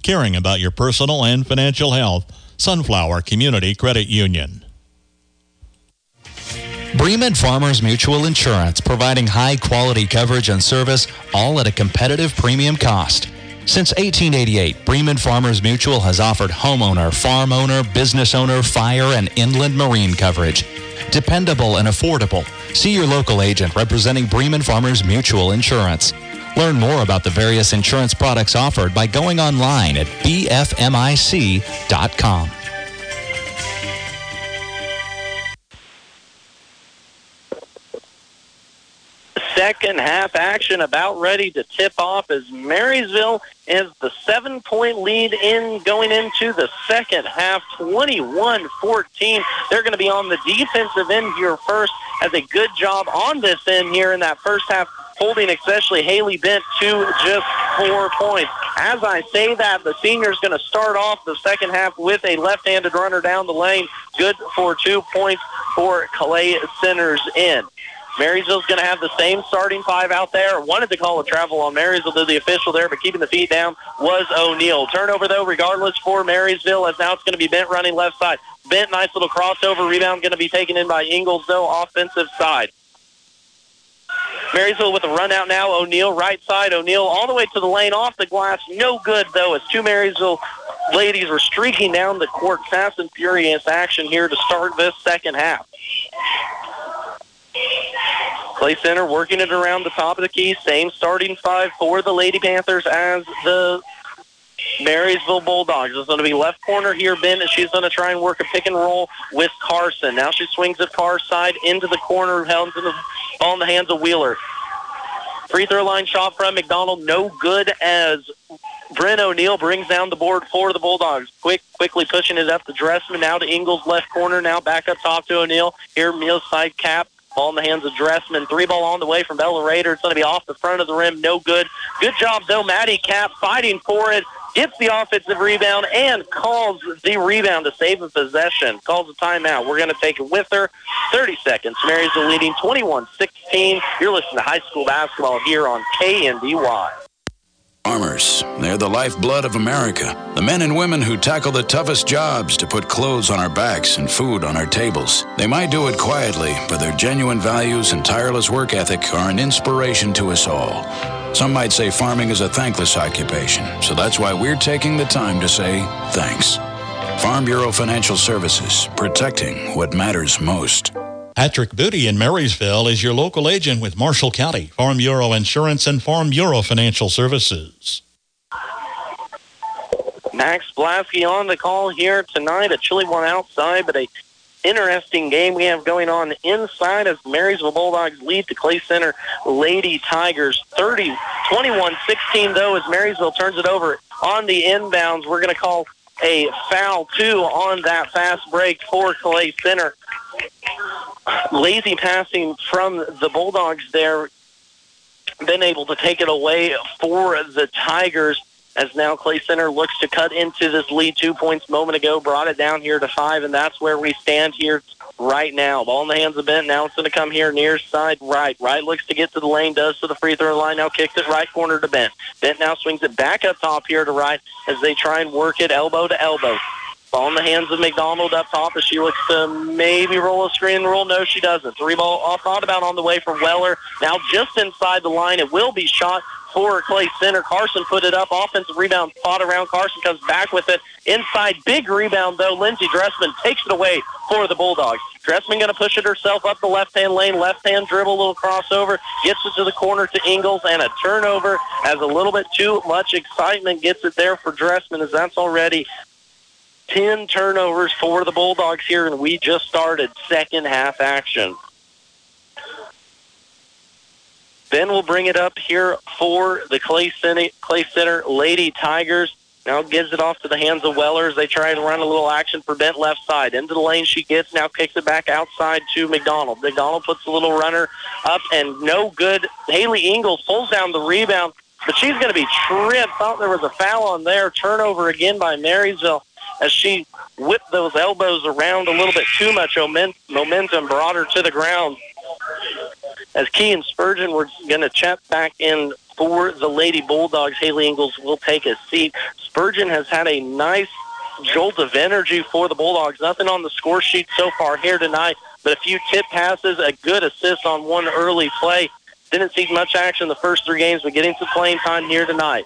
S3: Caring about your personal and financial health, Sunflower Community Credit Union.
S15: Bremen Farmers Mutual Insurance, providing high quality coverage and service, all at a competitive premium cost. Since 1888, Bremen Farmers Mutual has offered homeowner, farm owner, business owner, fire, and inland marine coverage. Dependable and affordable. See your local agent representing Bremen Farmers Mutual Insurance. Learn more about the various insurance products offered by going online at bfmic.com.
S2: second half action about ready to tip off as Marysville is the seven point lead in going into the second half 21-14 they're going to be on the defensive end here first has a good job on this end here in that first half holding especially Haley Bent to just four points. As I say that, the senior's going to start off the second half with a left-handed runner down the lane. Good for two points for Clay Centers in. Marysville's going to have the same starting five out there. Wanted to call a travel on Marysville to the official there, but keeping the feet down was O'Neill. Turnover, though, regardless for Marysville, as now it's going to be Bent running left side. Bent, nice little crossover rebound, going to be taken in by Ingles, though, offensive side. Marysville with a run out now. O'Neill, right side. O'Neill all the way to the lane, off the glass. No good, though, as two Marysville ladies were streaking down the court. Fast and furious action here to start this second half. Clay Center working it around the top of the key. Same starting five for the Lady Panthers as the Marysville Bulldogs. It's going to be left corner here, Bent, and she's going to try and work a pick and roll with Carson. Now she swings it far side into the corner, held to the ball in the hands of Wheeler. Free throw line shot from McDonald, no good as Bryn O'Neill brings down the board for the Bulldogs. Quick, quickly pushing it up to Dressman, now to Ingles left corner, now back up top to O'Neill. Here, Mills side cap, Ball in the hands of Dressman. Three ball on the way from Bella Raider. It's going to be off the front of the rim. No good. Good job, though. Maddie Cap fighting for it. Gets the offensive rebound and calls the rebound to save a possession. Calls a timeout. We're going to take it with her. 30 seconds. Marysville leading 21-16. You're listening to high school basketball here on KNDY.
S16: Farmers, they're the lifeblood of America. The men and women who tackle the toughest jobs to put clothes on our backs and food on our tables. They might do it quietly, but their genuine values and tireless work ethic are an inspiration to us all. Some might say farming is a thankless occupation, so that's why we're taking the time to say thanks. Farm Bureau Financial Services, protecting what matters most.
S3: Patrick Booty in Marysville is your local agent with Marshall County, Farm Bureau Insurance, and Farm Bureau Financial Services.
S2: Max Blasky on the call here tonight. A chilly one outside, but a interesting game we have going on inside as Marysville Bulldogs lead the Clay Center Lady Tigers 30 21-16 though as Marysville turns it over on the inbounds. We're going to call a foul two on that fast break for Clay Center. Lazy passing from the Bulldogs there. Bent able to take it away for the Tigers as now Clay Center looks to cut into this lead two points moment ago, brought it down here to five, and that's where we stand here right now. Ball in the hands of Bent. Now it's going to come here near side right. Right looks to get to the lane, does to the free throw line. Now kicks it right corner to Bent. Bent now swings it back up top here to right as they try and work it elbow to elbow. Ball in the hands of McDonald up top as she looks to maybe roll a screen and roll. No, she doesn't. Three ball off, thought about on the way from Weller. Now just inside the line. It will be shot for Clay Center. Carson put it up. Offensive rebound fought around. Carson comes back with it. Inside, big rebound, though. Lindsey Dressman takes it away for the Bulldogs. Dressman going to push it herself up the left-hand lane. Left-hand dribble, little crossover. Gets it to the corner to Ingles, and a turnover has a little bit too much excitement. Gets it there for Dressman, as that's already 10 turnovers for the Bulldogs here, and we just started second half action. Then we'll bring it up here for the Clay Center, Clay Center Lady Tigers. Now gives it off to the hands of Wellers. They try to run a little action for Bent left side. Into the lane she gets. Now kicks it back outside to McDonald. McDonald puts a little runner up and no good. Haley Ingles pulls down the rebound, but she's going to be tripped. Thought there was a foul on there. Turnover again by Marysville as she whipped those elbows around a little bit too much. Momentum brought her to the ground. As Key and Spurgeon were going to check back in for the Lady Bulldogs, Haley Ingles will take a seat. Spurgeon has had a nice jolt of energy for the Bulldogs. Nothing on the score sheet so far here tonight, but a few tip passes, a good assist on one early play. Didn't see much action the first three games, but getting some playing time here tonight.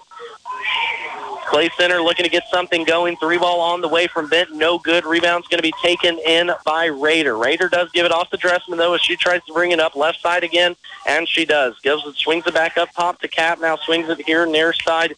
S2: Clay Center looking to get something going. Three ball on the way from Bent. No good. Rebound's going to be taken in by Raider. Raider does give it off to Dressman, though, as she tries to bring it up left side again, and she does. Gives it, swings it back up top to Cap. Now swings it here near side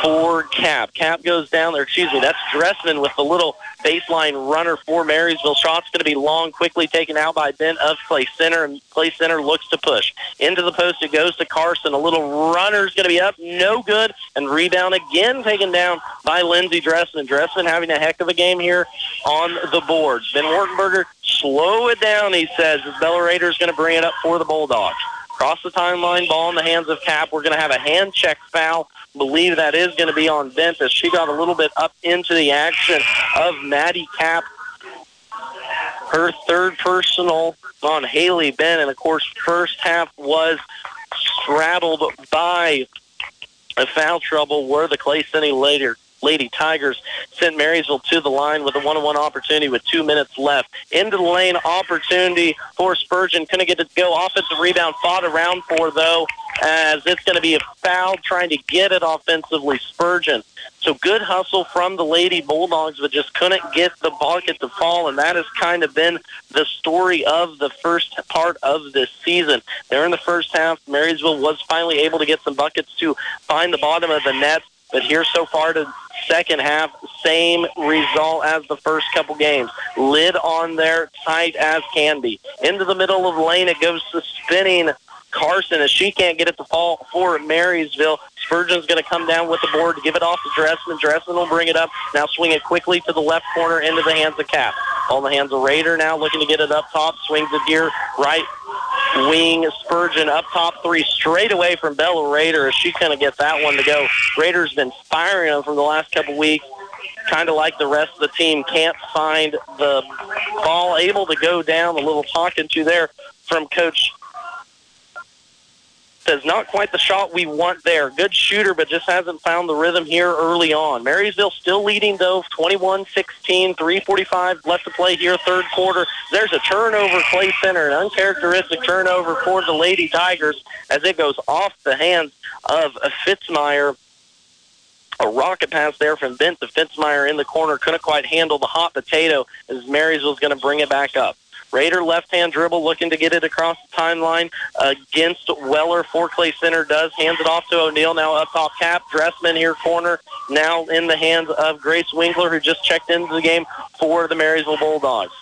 S2: for Cap. Cap goes down there. Excuse me. That's Dressman with the little baseline runner for Marysville. Shot's going to be long, quickly taken out by Bent of Clay Center, and Clay Center looks to push. Into the post it goes to Carson. A little runner's going to be up, no good, and rebound again taken down by Lindsey Dressman. Dressman having a heck of a game here on the boards. Ben Wartenberger, slow it down, he says, as is going to bring it up for the Bulldogs. Across the timeline, ball in the hands of Cap. We're going to have a hand check foul believe that is going to be on Bent as she got a little bit up into the action of Maddie Cap. Her third personal on Haley Bent, and of course, first half was straddled by a foul trouble where the Clay City later Lady Tigers sent Marysville to the line with a one-on-one opportunity with two minutes left. Into the lane opportunity for Spurgeon. Couldn't get it to go. Offensive rebound fought around for, though, as it's going to be a foul trying to get it offensively, Spurgeon. So good hustle from the Lady Bulldogs, but just couldn't get the bucket to fall, and that has kind of been the story of the first part of this season. There in the first half, Marysville was finally able to get some buckets to find the bottom of the net, but here so far to second half, same result as the first couple games. Lid on there, tight as can be. Into the middle of the lane, it goes to spinning Carson as she can't get it to fall for Marysville. Spurgeon's going to come down with the board give it off to Dressman. Dressman will bring it up. Now swing it quickly to the left corner into the hands of Cap. On the hands of Raider now looking to get it up top. Swings it here right wing Spurgeon up top three straight away from Bella Raider as she's going to get that one to go. Raider's been firing them from the last couple weeks. Kind of like the rest of the team, can't find the ball, able to go down. A little talking to there from Coach says not quite the shot we want there. Good shooter, but just hasn't found the rhythm here early on. Marysville still leading, though, 21-16, 3.45 left to play here, third quarter. There's a turnover, Clay Center, an uncharacteristic turnover for the Lady Tigers as it goes off the hands of Fitzmeyer. A rocket pass there from Bent to Fitzmeyer in the corner. Couldn't quite handle the hot potato as Marysville's going to bring it back up. Raider left-hand dribble looking to get it across the timeline against Weller for Clay Center does. Hands it off to O'Neill. Now up top cap. Dressman here corner. Now in the hands of Grace Winkler who just checked into the game for the Marysville Bulldogs.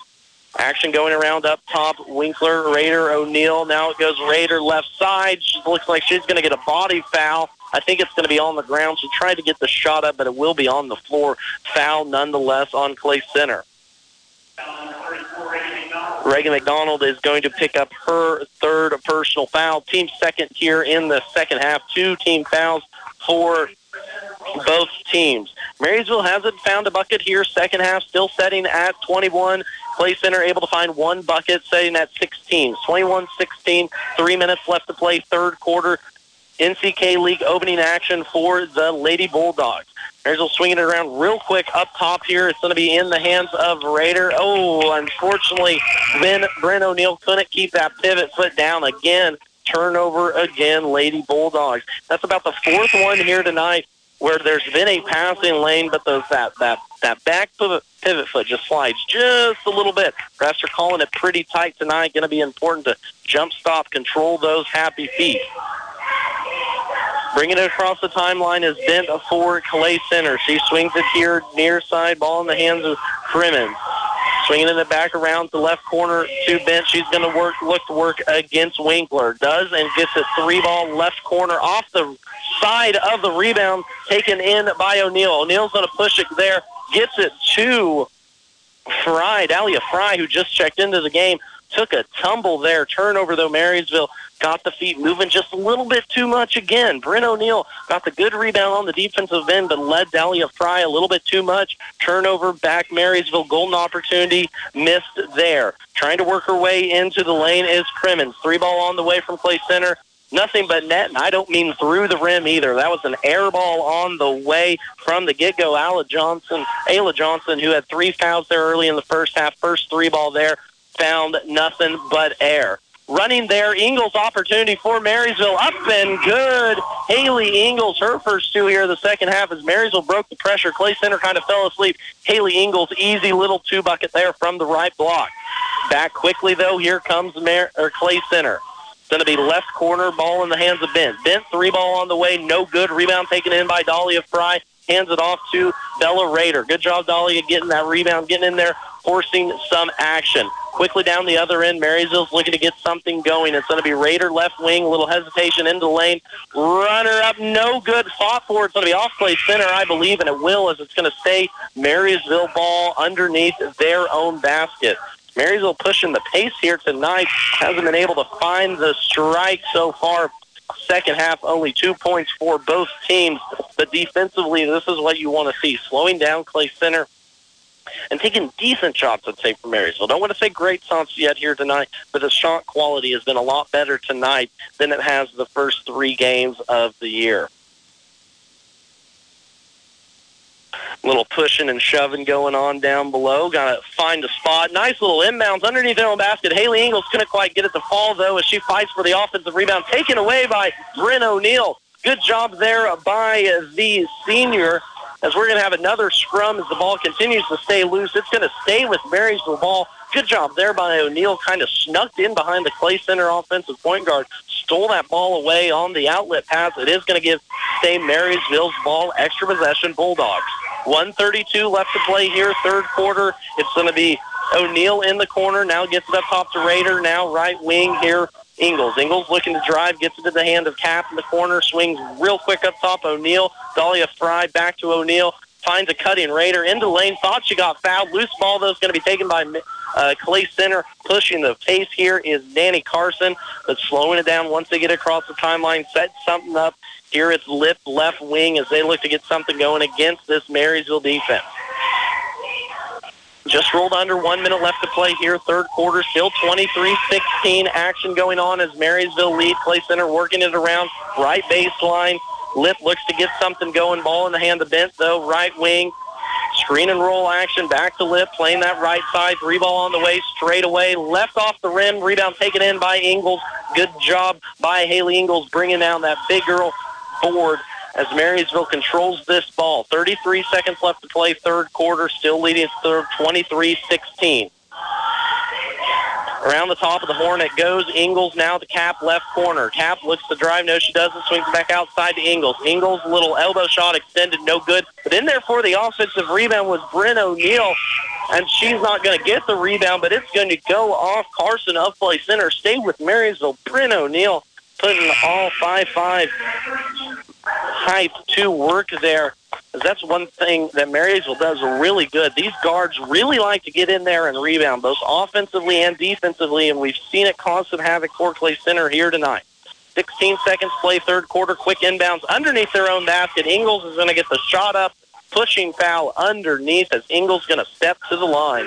S2: Action going around up top. Winkler, Raider, O'Neill. Now it goes Raider left side. She looks like she's going to get a body foul. I think it's going to be on the ground. She tried to get the shot up, but it will be on the floor. Foul nonetheless on Clay Center. Reagan McDonald is going to pick up her third personal foul. Team second here in the second half. Two team fouls for both teams. Marysville hasn't found a bucket here. Second half still setting at 21. Clay Center able to find one bucket, setting at 16. 21-16, three minutes left to play, third quarter. NCK League opening action for the Lady Bulldogs. Marysville swinging it around real quick up top here. It's going to be in the hands of Raider. Oh, unfortunately, then Bryn O'Neill couldn't keep that pivot foot down again. turnover again, Lady Bulldogs. That's about the fourth one here tonight where there's been a passing lane, but those that that that back pivot, pivot foot just slides just a little bit. Refs are calling it pretty tight tonight. Going to be important to jump stop, control those happy feet. Bringing it across the timeline is Bent for Clay Center. She swings it here near side, ball in the hands of Crimmins. Swinging it back around to left corner to Bent. She's going to work, look to work against Winkler. Does and gets a three ball left corner off the side of the rebound, taken in by O'Neill. O'Neill's going to push it there, gets it to Fry, Dahlia Fry, who just checked into the game, took a tumble there. Turnover though, Marysville got the feet moving just a little bit too much again. Bryn O'Neill got the good rebound on the defensive end, but led Dahlia Fry a little bit too much. Turnover back, Marysville, golden opportunity missed there. Trying to work her way into the lane is Crimmins. Three ball on the way from Clay Center. Nothing but net, and I don't mean through the rim either. That was an air ball on the way from the get-go. Ayla Johnson, Ayla Johnson, who had three fouls there early in the first half, first three ball there, found nothing but air running there. Ingles opportunity for Marysville. Up and good. Haley Ingles, her first two here the second half as Marysville broke the pressure. Clay Center kind of fell asleep. Haley Ingles, easy little two bucket there from the right block. Back quickly though, here comes Mar- or Clay Center. It's going to be left corner, ball in the hands of Bent. Bent, three ball on the way, no good. Rebound taken in by Dahlia Fry. Hands it off to Bella Raider. Good job, Dahlia, getting that rebound, getting in there, forcing some action. Quickly down the other end, Marysville's looking to get something going. It's going to be Raider left wing, a little hesitation into the lane. Runner up, no good. Fought for It's going to be off Clay Center, I believe, and it will as it's going to stay Marysville ball underneath their own basket. Marysville pushing the pace here tonight. Hasn't been able to find the strike so far. Second half, only two points for both teams. But defensively, this is what you want to see. Slowing down Clay Center and taking decent shots, I'd say, for Marysville. Don't want to say great shots yet here tonight, but the shot quality has been a lot better tonight than it has the first three games of the year. Little pushing and shoving going on down below. Got to find a spot. Nice little inbounds underneath their own basket. Haley Ingles couldn't quite get it to fall, though, as she fights for the offensive rebound. Taken away by Bryn O'Neill. Good job there by the senior as we're going to have another scrum as the ball continues to stay loose. It's going to stay with Marysville ball. Good job there by O'Neill, kind of snuck in behind the Clay Center offensive point guard, stole that ball away on the outlet pass. It is going to give stay Marysville's ball extra possession Bulldogs. 132 left to play here, third quarter. It's going to be O'Neill in the corner. Now gets it up top to Raider. Now right wing here. Ingles. Ingles looking to drive, gets it to the hand of Cap in the corner, swings real quick up top. O'Neill. Dahlia Fry back to O'Neill. Finds a cutting Raider into lane. Thought she got fouled. Loose ball, though, is going to be taken by uh, Clay Center. Pushing the pace here is Danny Carson, but slowing it down once they get across the timeline, set something up. Here it's Lip left wing as they look to get something going against this Marysville defense. Just rolled under one minute left to play here, third quarter, still 23-16 action going on as Marysville lead. Clay Center working it around right baseline. Lip looks to get something going. Ball in the hand of Bent, though. Right wing. Screen and roll action. Back to Lip. Playing that right side. Three ball on the way. Straight away. Left off the rim. Rebound taken in by Ingles. Good job by Haley Ingles bringing down that big girl board as Marysville controls this ball. 33 seconds left to play, third quarter, still leading third 23-16. Around the top of the horn it goes. Ingles now to Cap left corner. Cap looks to drive. No, she doesn't. Swings back outside to Ingles. Ingles, little elbow shot extended, no good. But in there for the offensive rebound was Bryn O'Neill. And she's not going to get the rebound, but it's going to go off Carson up Clay Center. Stay with Marysville. Bryn O'Neill putting all 5-5 height to work there. That's one thing that Marysville does really good. These guards really like to get in there and rebound, both offensively and defensively, and we've seen it cause some havoc for Clay Center here tonight. 16 seconds play, third quarter, quick inbounds underneath their own basket. Ingles is going to get the shot up, pushing foul underneath as Ingles is going to step to the line.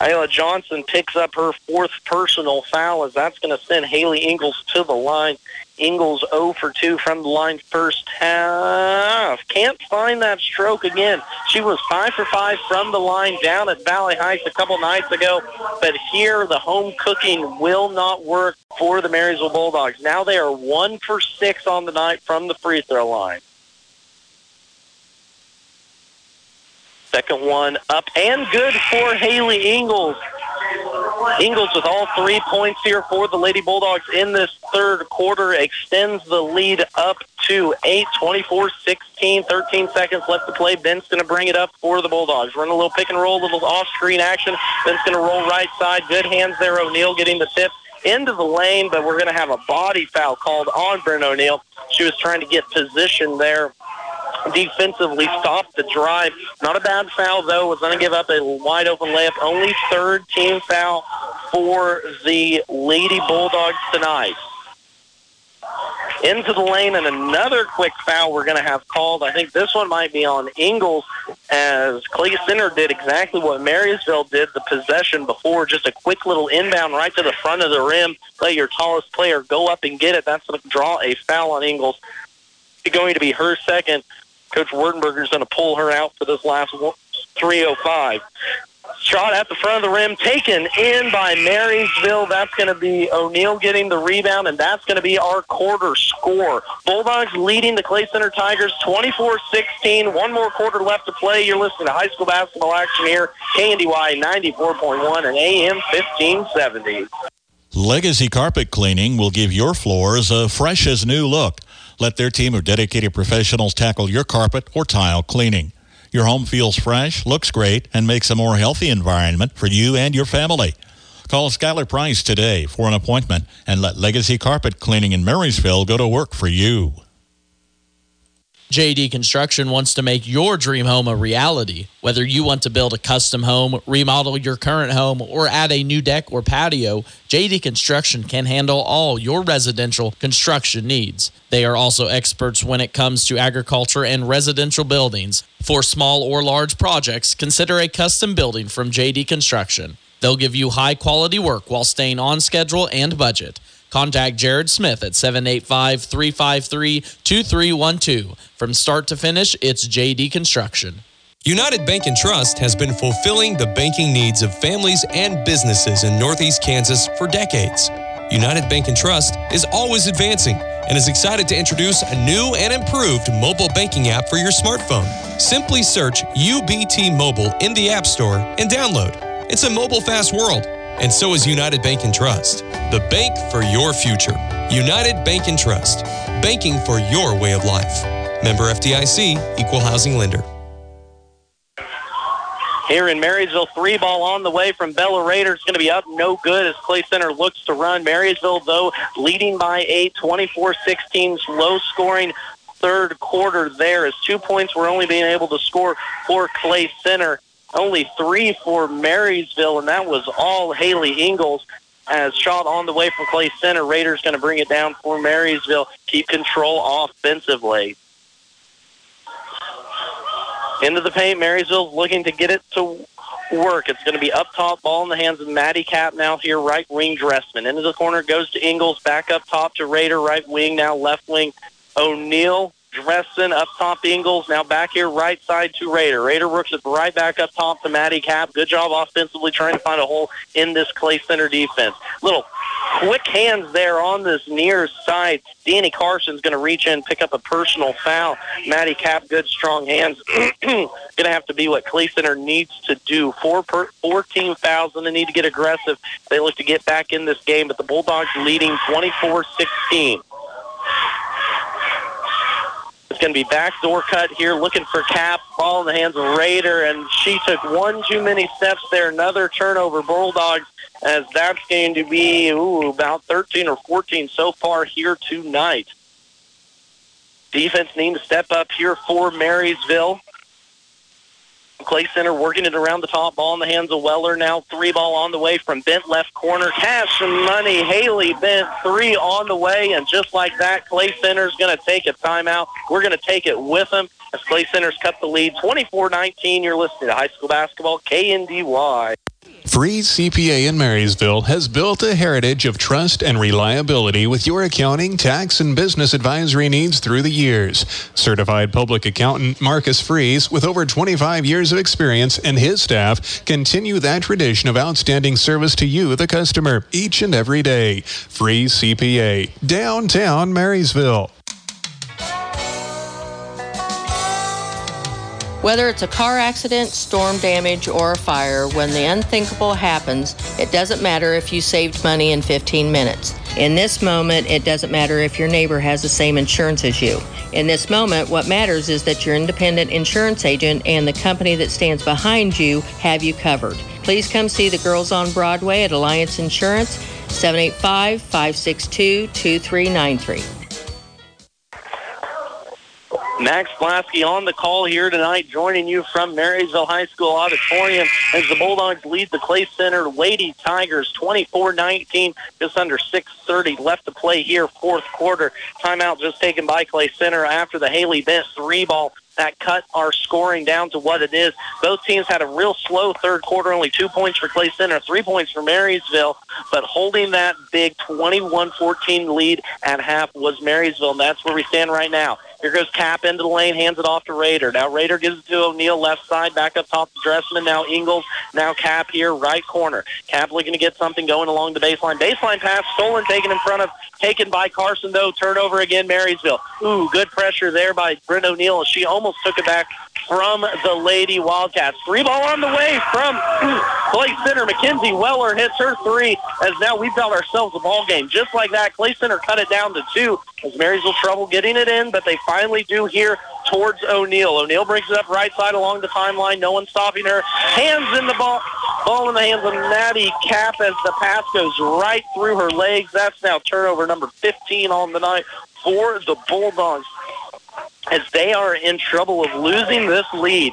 S2: Ayla Johnson picks up her fourth personal foul as that's going to send Haley Ingles to the line. Ingles 0 for 2 from the line first half. Can't find that stroke again. She was 5 for 5 from the line down at Valley Heights a couple nights ago, but here the home cooking will not work for the Marysville Bulldogs. Now they are 1 for 6 on the night from the free throw line. Second one up and good for Haley Ingles. Ingles with all three points here for the Lady Bulldogs in this third quarter extends the lead up to 8, 24, 16, 13 seconds left to play. Bent's going to bring it up for the Bulldogs. Run a little pick and roll, a little off-screen action. Bent's going to roll right side. Good hands there. O'Neill getting the tip into the lane, but we're going to have a body foul called on Bryn O'Neill. She was trying to get position there defensively stopped the drive. Not a bad foul, though. Was going to give up a wide open layup. Only third team foul for the Lady Bulldogs tonight. Into the lane and another quick foul we're going to have called. I think this one might be on Ingles as Clay Center did exactly what Marysville did the possession before. Just a quick little inbound right to the front of the rim. Let your tallest player go up and get it. That's going to draw a foul on Ingles. Going to be her second. Coach Werdenberger is going to pull her out for this last 305. Shot at the front of the rim, taken in by Marysville. That's going to be O'Neill getting the rebound, and that's going to be our quarter score. Bulldogs leading the Clay Center Tigers 24-16. One more quarter left to play. You're listening to high school basketball action here, KNDY 94.1 and AM 1570.
S17: Legacy Carpet Cleaning will give your floors a fresh as new look. Let their team of dedicated professionals tackle your carpet or tile cleaning. Your home feels fresh, looks great, and makes a more healthy environment for you and your family. Call Skylar Price today for an appointment and let Legacy Carpet Cleaning in Marysville go to work for you.
S9: JD Construction wants to make your dream home a reality. Whether you want to build a custom home, remodel your current home, or add a new deck or patio, JD Construction can handle all your residential construction needs. They are also experts when it comes to agriculture and residential buildings. For small or large projects, consider a custom building from JD Construction. They'll give you high quality work while staying on schedule and budget. Contact Jared Smith at 785 353 2312. From start to finish, it's JD Construction.
S18: United Bank and Trust has been fulfilling the banking needs of families and businesses in Northeast Kansas for decades. United Bank and Trust is always advancing and is excited to introduce a new and improved mobile banking app for your smartphone. Simply search UBT Mobile in the App Store and download. It's a mobile fast world and so is United Bank and Trust, the bank for your future. United Bank and Trust, banking for your way of life. Member FDIC, equal housing lender.
S2: Here in Marysville, three ball on the way from Bella Raider. It's going to be up no good as Clay Center looks to run. Marysville, though, leading by eight, 24-16, low scoring third quarter there as two points were only being able to score for Clay Center only three for Marysville, and that was all Haley Ingles. As shot on the way from Clay Center, Raiders going to bring it down for Marysville. Keep control offensively. Into the paint, Marysville's looking to get it to work. It's going to be up top, ball in the hands of Maddie Cap now here, right wing Dressman. Into the corner goes to Ingles, back up top to Raider, right wing now, left wing O'Neill. Dressman up top Ingles. Now back here right side to Raider. Raider works it right back up top to Maddie Cap. Good job offensively trying to find a hole in this Clay Center defense. Little quick hands there on this near side. Danny Carson's going to reach in, pick up a personal foul. Maddie Cap, good strong hands. going to have to be what Clay Center needs to do. Four per, four team fouls, and they need to get aggressive. They look to get back in this game, but the Bulldogs leading 24-16. It's going to be backdoor cut here, looking for Cap. Ball in the hands of Raider, and she took one too many steps there. Another turnover, Bulldogs, as that's going to be ooh, about 13 or 14 so far here tonight. Defense needing to step up here for Marysville. Clay Center working it around the top ball in the hands of Weller. Now three ball on the way from Bent left corner. Cash and money. Haley Bent three on the way. And just like that, Clay Center's going to take a timeout. We're going to take it with them as Clay Center's cut the lead 24-19. You're listening to high school basketball, KNDY.
S6: Freeze CPA in Marysville has built a heritage of trust and reliability with your accounting, tax, and business advisory needs through the years. Certified public accountant Marcus Freeze, with over 25 years of experience, and his staff continue that tradition of outstanding service to you, the customer, each and every day. Freeze CPA, downtown Marysville.
S19: Whether it's a car accident, storm damage, or a fire, when the unthinkable happens, it doesn't matter if you saved money in 15 minutes. In this moment, it doesn't matter if your neighbor has the same insurance as you. In this moment, what matters is that your independent insurance agent and the company that stands behind you have you covered. Please come see the girls on Broadway at Alliance Insurance, 785 562 2393.
S2: Max Blasky on the call here tonight, joining you from Marysville High School Auditorium as the Bulldogs lead the Clay Center Lady Tigers 24-19, just under 6.30 left to play here, fourth quarter. Timeout just taken by Clay Center after the Haley Bent three ball that cut our scoring down to what it is. Both teams had a real slow third quarter, only two points for Clay Center, three points for Marysville, but holding that big 21-14 lead at half was Marysville, and that's where we stand right now. Here goes Cap into the lane, hands it off to Raider. Now Raider gives it to O'Neill, left side, back up top to Dressman. Now Ingles, now Cap here, right corner. Cap looking to get something going along the baseline. Baseline pass stolen, taken in front of, taken by Carson though. Turnover again, Marysville. Ooh, good pressure there by Bryn O'Neill. She almost took it back from the Lady Wildcats. Three ball on the way from Clay Center. Mackenzie Weller hits her three as now we've got ourselves a ball game. Just like that, Clay Center cut it down to two as Marys Marysville trouble getting it in, but they finally do here towards O'Neill. O'Neill brings it up right side along the timeline. No one stopping her. Hands in the ball. Ball in the hands of Maddie Cap as the pass goes right through her legs. That's now turnover number 15 on the night for the Bulldogs as they are in trouble of losing this lead.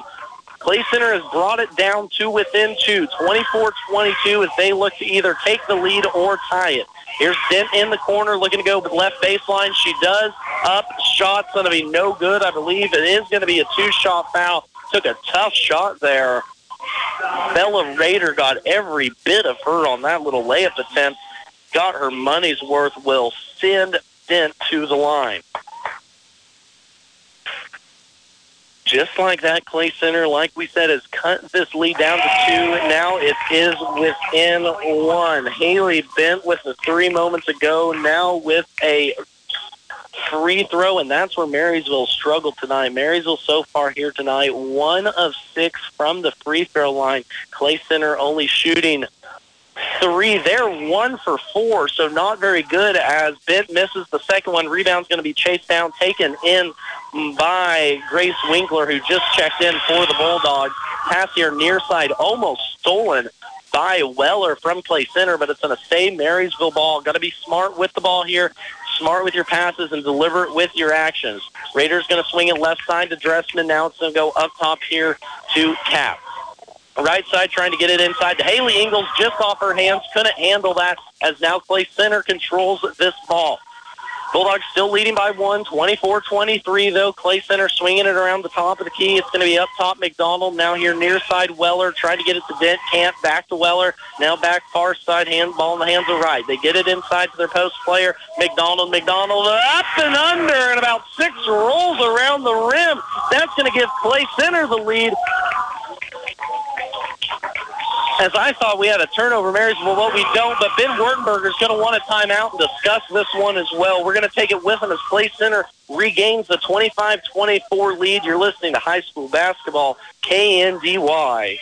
S2: Clay Center has brought it down to within two, 24-22, as they look to either take the lead or tie it. Here's Bent in the corner looking to go with left baseline. She does. Up. Shot's going to be no good. I believe it is going to be a two-shot foul. Took a tough shot there. Bella Raider got every bit of her on that little layup attempt. Got her money's worth. Will send Bent to the line. Just like that, Clay Center, like we said, has cut this lead down to two. Now it is within one. Haley Bent with the three moments ago, now with a free throw, and that's where Marysville struggled tonight. Marysville so far here tonight, one of six from the free throw line. Clay Center only shooting three. They're one for four, so not very good as Bent misses the second one. Rebound's going to be chased down, taken in by Grace Winkler, who just checked in for the Bulldogs. Pass here near side, almost stolen by Weller from Clay Center, but it's going to stay Marysville ball. Got to be smart with the ball here, smart with your passes, and deliver it with your actions. Raiders going to swing it left side to Dressman. Now it's going to go up top here to Cap. Right side trying to get it inside to Haley Ingles just off her hands. Couldn't handle that as now Clay Center controls this ball. Bulldogs still leading by one, 24-23 though. Clay Center swinging it around the top of the key. It's going to be up top McDonald. Now here near side Weller trying to get it to Bent. Can't. Back to Weller. Now back far side. Handball in the hands of Wright. They get it inside to their post player. McDonald. McDonald up and under and about six rolls around the rim. That's going to give Clay Center the lead as I thought we had a turnover, Marysville, but we don't. But Ben Wertenberger is going to want a timeout and discuss this one as well. We're going to take it with him as Clay Center regains the 25-24 lead. You're listening to high school basketball, KNDY.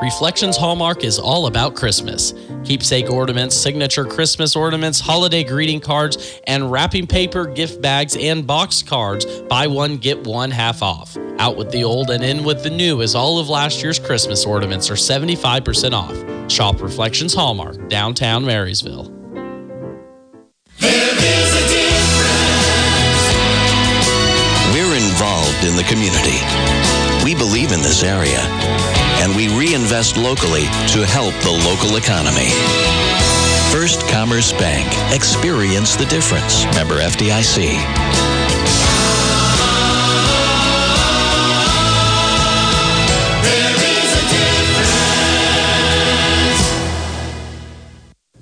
S9: Reflections Hallmark is all about Christmas. Keepsake ornaments, signature Christmas ornaments, holiday greeting cards, and wrapping paper, gift bags, and box cards. Buy one, get one half off. Out with the old and in with the new as all of last year's Christmas ornaments are 75% off. Shop Reflections Hallmark, downtown Marysville.
S20: We're involved in the community. We believe in this area, and we reinvest locally to help the local economy. First Commerce Bank. Experience the difference. Member FDIC.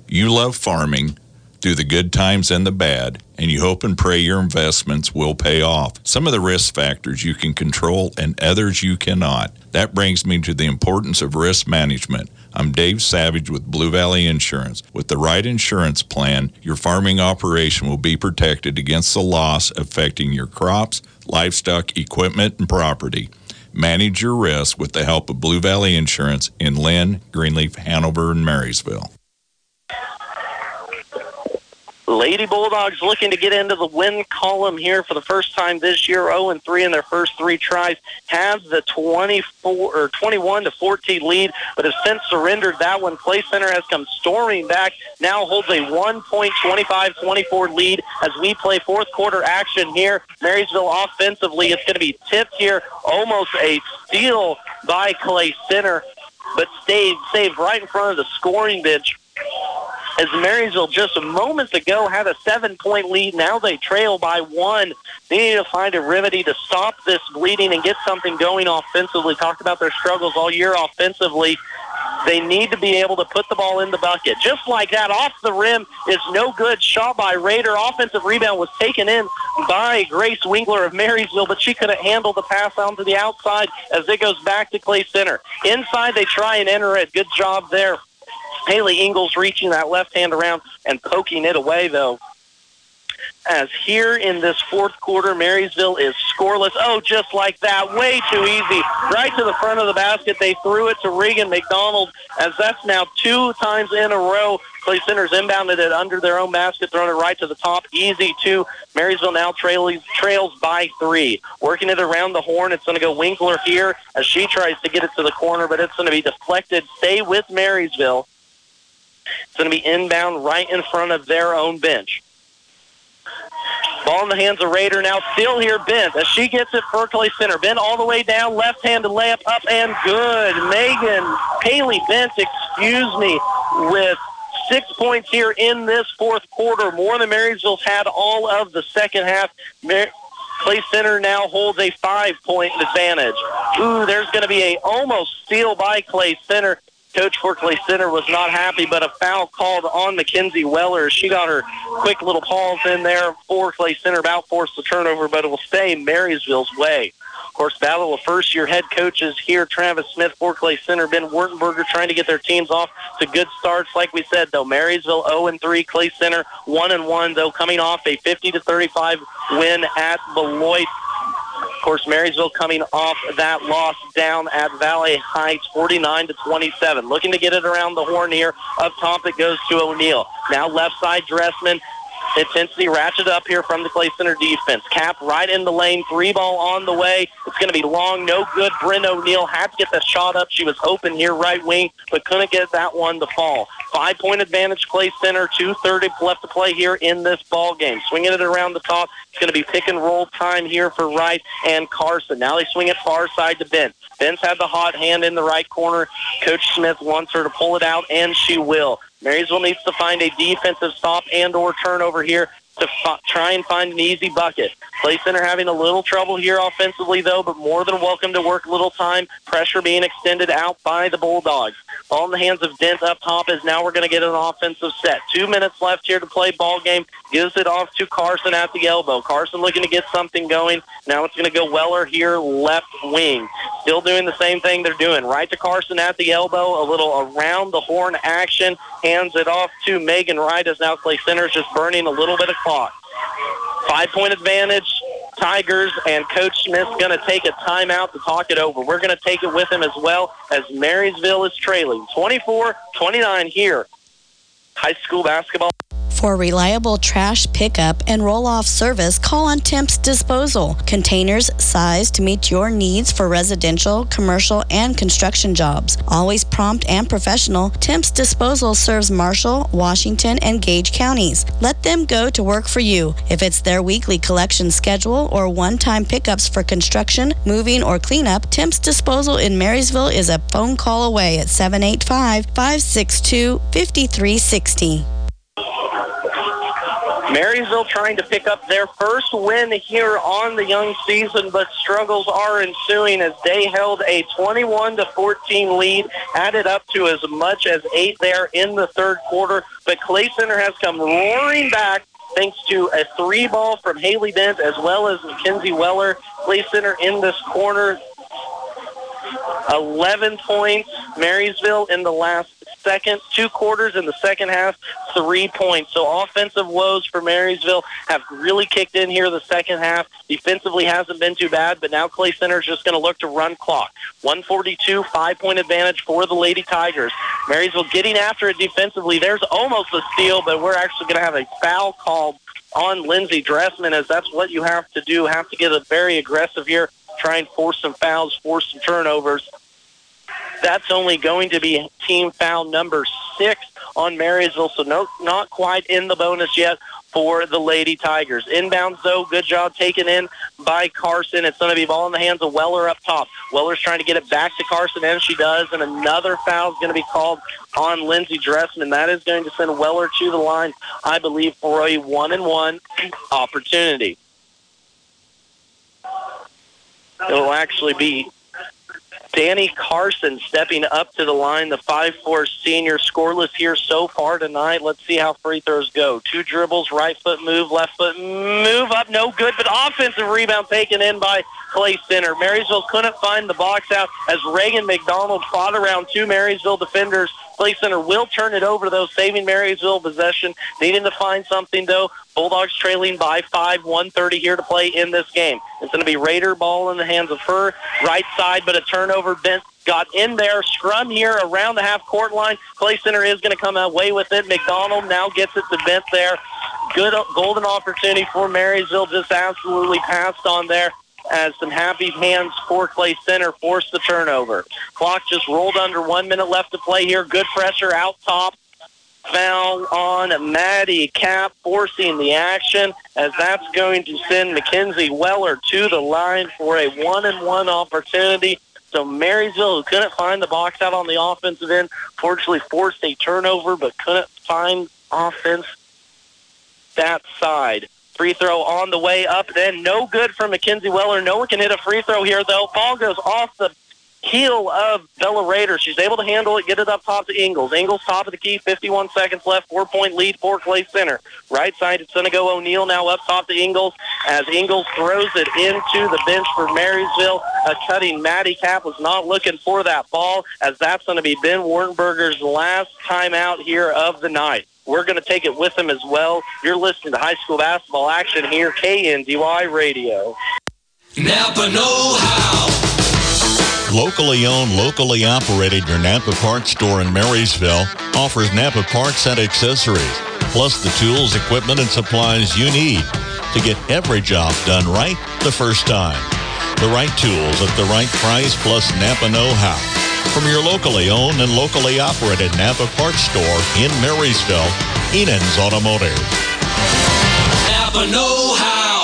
S21: You love farming through the good times and the bad, and you hope and pray your investments will pay off. Some of the risk factors you can control and others you cannot. That brings me to the importance of risk management. I'm Dave Savage with Blue Valley Insurance. With the right insurance plan, your farming operation will be protected against the loss affecting your crops, livestock, equipment, and property. Manage your risk with the help of Blue Valley Insurance in Linn, Greenleaf, Hanover, and Marysville.
S2: Lady Bulldogs looking to get into the win column here for the first time this year. 0 and 3 in their first three tries. Has the 24 or 21 to 14 lead, but has since surrendered that one. Clay Center has come storming back. Now holds a 1.25-24 lead as we play fourth quarter action here. Marysville offensively, it's going to be tipped here. Almost a steal by Clay Center, but stayed saved right in front of the scoring bench as Marysville just moments ago had a seven-point lead. Now they trail by one. They need to find a remedy to stop this bleeding and get something going offensively. Talked about their struggles all year offensively. They need to be able to put the ball in the bucket. Just like that, off the rim is no good. Shot by Raider. Offensive rebound was taken in by Grace Winkler of Marysville, but she couldn't handle the pass on to the outside as it goes back to Clay Center. Inside, they try and enter it. Good job there Haley Ingles reaching that left hand around and poking it away, though. As here in this fourth quarter, Marysville is scoreless. Oh, just like that. Way too easy. Right to the front of the basket. They threw it to Regan McDonald as that's now two times in a row. Clay Center's inbounded it under their own basket, thrown it right to the top. Easy two. Marysville now trails, trails by three. Working it around the horn. It's going to go Winkler here as she tries to get it to the corner, but it's going to be deflected. Stay with Marysville. It's going to be inbound right in front of their own bench. Ball in the hands of Raider now. Still here, Bent as she gets it Clay Center. Bent all the way down, left-handed layup, up and good. Megan Haley Bent, excuse me, with six points here in this fourth quarter, more than Marysville's had all of the second half. Mar- Clay Center now holds a five-point advantage. Ooh, there's going to be a almost steal by Clay Center. Coach for Center was not happy, but a foul called on Mackenzie Weller. She got her quick little pause in there for Clay Center, about forced the turnover, but it will stay Marysville's way. Of course, battle of first-year head coaches here, Travis Smith for Clay Center, Ben Wurtenberger trying to get their teams off to good starts. Like we said, though, Marysville 0-3, Clay Center 1-1, though, coming off a 50-35 win at Beloit. Of course, Marysville coming off that loss down at Valley Heights, 49 to 27. Looking to get it around the horn here. Up top, it goes to O'Neill. Now left side, Dressman. Intensity ratchet up here from the Clay Center defense. Cap right in the lane. Three ball on the way. It's going to be long. No good. Bryn O'Neill had to get that shot up. She was open here, right wing, but couldn't get that one to fall. Five point advantage, Clay Center. 2.30 left to play here in this ball game. Swinging it around the top. It's going to be pick and roll time here for Wright and Carson. Now they swing it far side to Bent. Bent's had the hot hand in the right corner. Coach Smith wants her to pull it out, and she will. Marysville needs to find a defensive stop and or turnover here to f- try and find an easy bucket. Clay Center having a little trouble here offensively, though, but more than welcome to work a little time. Pressure being extended out by the Bulldogs. In the hands of Bent up top is now we're going to get an offensive set. Two minutes left here to play ball game. Gives it off to Carson at the elbow. Carson looking to get something going. Now it's going to go Weller here, left wing. Still doing the same thing they're doing. Right to Carson at the elbow. A little around the horn action. Hands it off to Megan Wright as now Clay Center is just burning a little bit of clock. Five-point advantage, Tigers, and Coach Smith's going to take a timeout to talk it over. We're going to take it with him as well as Marysville is trailing 24-29 here. High school basketball.
S1: For reliable trash pickup and roll off service, call on Temps Disposal. Containers sized to meet your needs for residential, commercial, and construction jobs. Always prompt and professional, Temps Disposal serves Marshall, Washington, and Gage counties. Let them go to work for you. If it's their weekly collection schedule or one time pickups for construction, moving, or cleanup, Temps Disposal in Marysville is a phone call away at 785 562 5360.
S2: Marysville trying to pick up their first win here on the young season, but struggles are ensuing as they held a 21 to 14 lead, added up to as much as eight there in the third quarter. But Clay Center has come roaring back thanks to a three ball from Haley Bent as well as Mackenzie Weller. Clay Center in this corner 11 points. Marysville in the last second, two quarters in the second half, three points. So offensive woes for Marysville have really kicked in here the second half. Defensively hasn't been too bad, but now Clay Center is just going to look to run clock. 142, five-point advantage for the Lady Tigers. Marysville getting after it defensively. There's almost a steal, but we're actually going to have a foul called on Lindsey Dressman as that's what you have to do. Have to get a very aggressive here try and force some fouls, force some turnovers. That's only going to be team foul number six on Marysville, so no, not quite in the bonus yet for the Lady Tigers. Inbounds, though, good job taken in by Carson. It's going to be ball in the hands of Weller up top. Weller's trying to get it back to Carson, and she does, and another foul is going to be called on Lindsey Dressman. That is going to send Weller to the line, I believe, for a one-and-one opportunity. It'll actually be Danny Carson stepping up to the line, the 5'4 senior, scoreless here so far tonight. Let's see how free throws go. Two dribbles, right foot move, left foot move up, no good, but offensive rebound taken in by Clay Center. Marysville couldn't find the box out as Reagan McDonald fought around two Marysville defenders Clay Center will turn it over, though, saving Marysville possession. Needing to find something, though. Bulldogs trailing by five, 130 here to play in this game. It's going to be Raider ball in the hands of her. Right side, but a turnover. Bent got in there. Scrum here around the half court line. Clay Center is going to come away with it. McDonald now gets it to Bent there. Good golden opportunity for Marysville. Just absolutely passed on there as some happy hands for Clay Center forced the turnover. Clock just rolled under one minute left to play here. Good pressure out top. Foul on Maddie Cap, forcing the action, as that's going to send Mackenzie Weller to the line for a one-and-one opportunity. So Marysville, who couldn't find the box out on the offensive end, fortunately forced a turnover, but couldn't find offense that side. Free throw on the way up, then no good for Mackenzie Weller. No one can hit a free throw here, though. Ball goes off the heel of Bella Raider. She's able to handle it, get it up top to Ingles. Ingles top of the key, 51 seconds left, four-point lead for Clay Center. Right side, to go O'Neill now up top to Ingles as Ingles throws it into the bench for Marysville. A cutting Maddie Cap was not looking for that ball as that's going to be Ben Wartenberger's last timeout here of the night. We're going to take it with them as well. You're listening to high school basketball action here, KNDY Radio.
S22: Napa Know How.
S3: Locally owned, locally operated, your Napa Parts store in Marysville offers Napa Parts and accessories, plus the tools, equipment, and supplies you need to get every job done right the first time. The right tools at the right price, plus Napa know-how. From your locally owned and locally operated Napa Parts store in Marysville, Enan's Automotive.
S22: Napa Know How.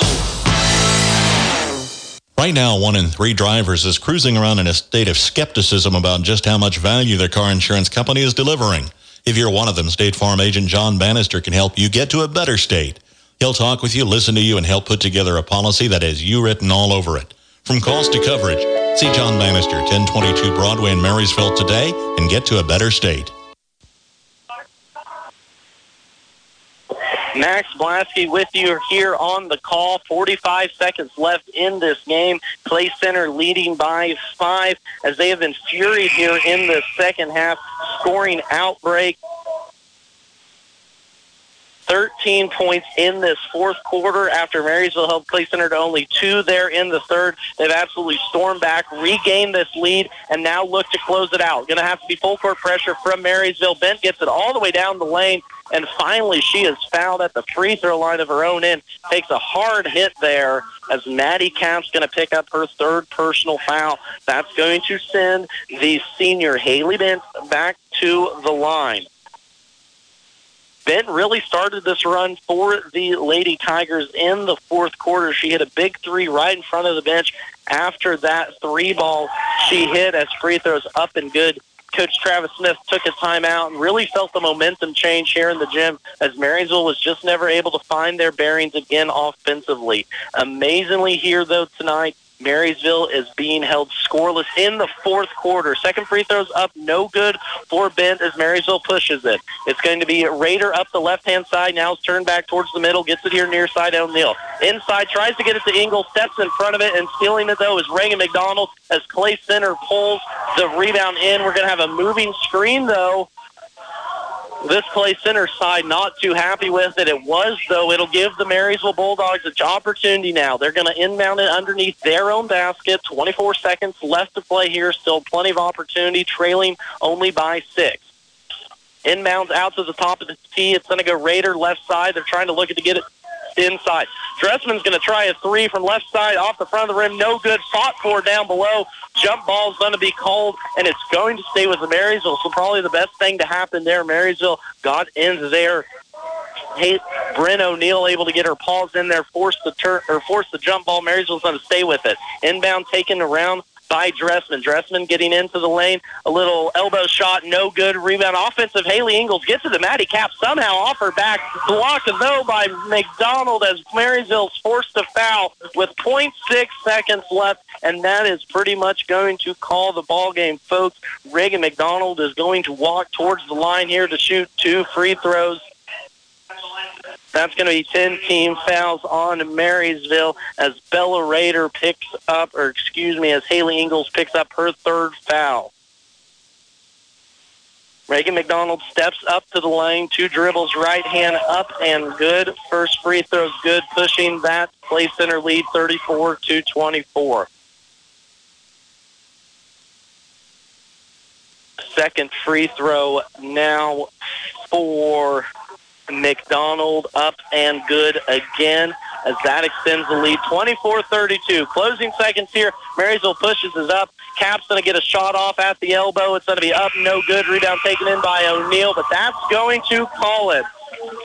S3: Right now, one in three drivers is cruising around in a state of skepticism about just how much value their car insurance company is delivering. If you're one of them, State Farm agent John Bannister can help you get to a better state. He'll talk with you, listen to you, and help put together a policy that has you written all over it. From cost to coverage, see John Bannister, 1022 Broadway in Marysville today and get to a better state.
S2: Max Blasky with you here on the call. 45 seconds left in this game. Clay Center leading by five as they have been furied here in the second half, scoring outbreak. 13 points in this fourth quarter after Marysville held Clay Center to only two there in the third. They've absolutely stormed back, regained this lead, and now look to close it out. Going to have to be full court pressure from Marysville. Bent gets it all the way down the lane, and finally she is fouled at the free throw line of her own end. Takes a hard hit there as Maddie Cap's going to pick up her third personal foul. That's going to send the senior Haley Bent back to the line. Bent really started this run for the Lady Tigers in the fourth quarter. She hit a big three right in front of the bench. After that three ball, she hit as free throws up and good Coach Travis Smith took a timeout and really felt the momentum change here in the gym as Marysville was just never able to find their bearings again offensively. Amazingly here, though, tonight, Marysville is being held scoreless in the fourth quarter. Second free throws up, no good for Bent as Marysville pushes it. It's going to be Raider up the left-hand side. Now it's turned back towards the middle, gets it here near side O'Neill. Inside, tries to get it to Ingle, steps in front of it, and stealing it, though, is Reagan McDonald as Clay Center pulls the rebound in. We're going to have a moving screen, though, this Clay Center side not too happy with it. It was, though. It'll give the Marysville Bulldogs an opportunity now. They're going to inbound it underneath their own basket. 24 seconds left to play here. Still plenty of opportunity, trailing only by six. Inbounds out to the top of the tee. It's going to go Raider left side. They're trying to look to get it inside. Dressman's going to try a three from left side off the front of the rim. No good. Fought for down below. Jump ball is going to be called, and it's going to stay with Marysville. So probably the best thing to happen there. Marysville got ends there. Hey, Bryn O'Neill able to get her paws in there, force the turn or force the jump ball. Marysville's going to stay with it. Inbound taken around by Dressman. Dressman getting into the lane. A little elbow shot, no good. Rebound offensive. Haley Ingles gets to the Maddie Cap somehow off her back. Blocked though by McDonald as Marysville's forced to foul with 0.6 seconds left. And that is pretty much going to call the ball game, folks. Reagan McDonald is going to walk towards the line here to shoot two free throws. That's going to be 10 team fouls on Marysville as Bella Raider picks up, or excuse me, as Haley Ingles picks up her third foul. Reagan McDonald steps up to the lane, two dribbles, right hand up and good. First free throw's good, pushing that Clay Center lead 34 to 24. Second free throw now for McDonald up and good again as that extends the lead 24-32. Closing seconds here. Marysville pushes is up. Cap's going to get a shot off at the elbow. It's going to be up, no good. Rebound taken in by O'Neill, but that's going to call it.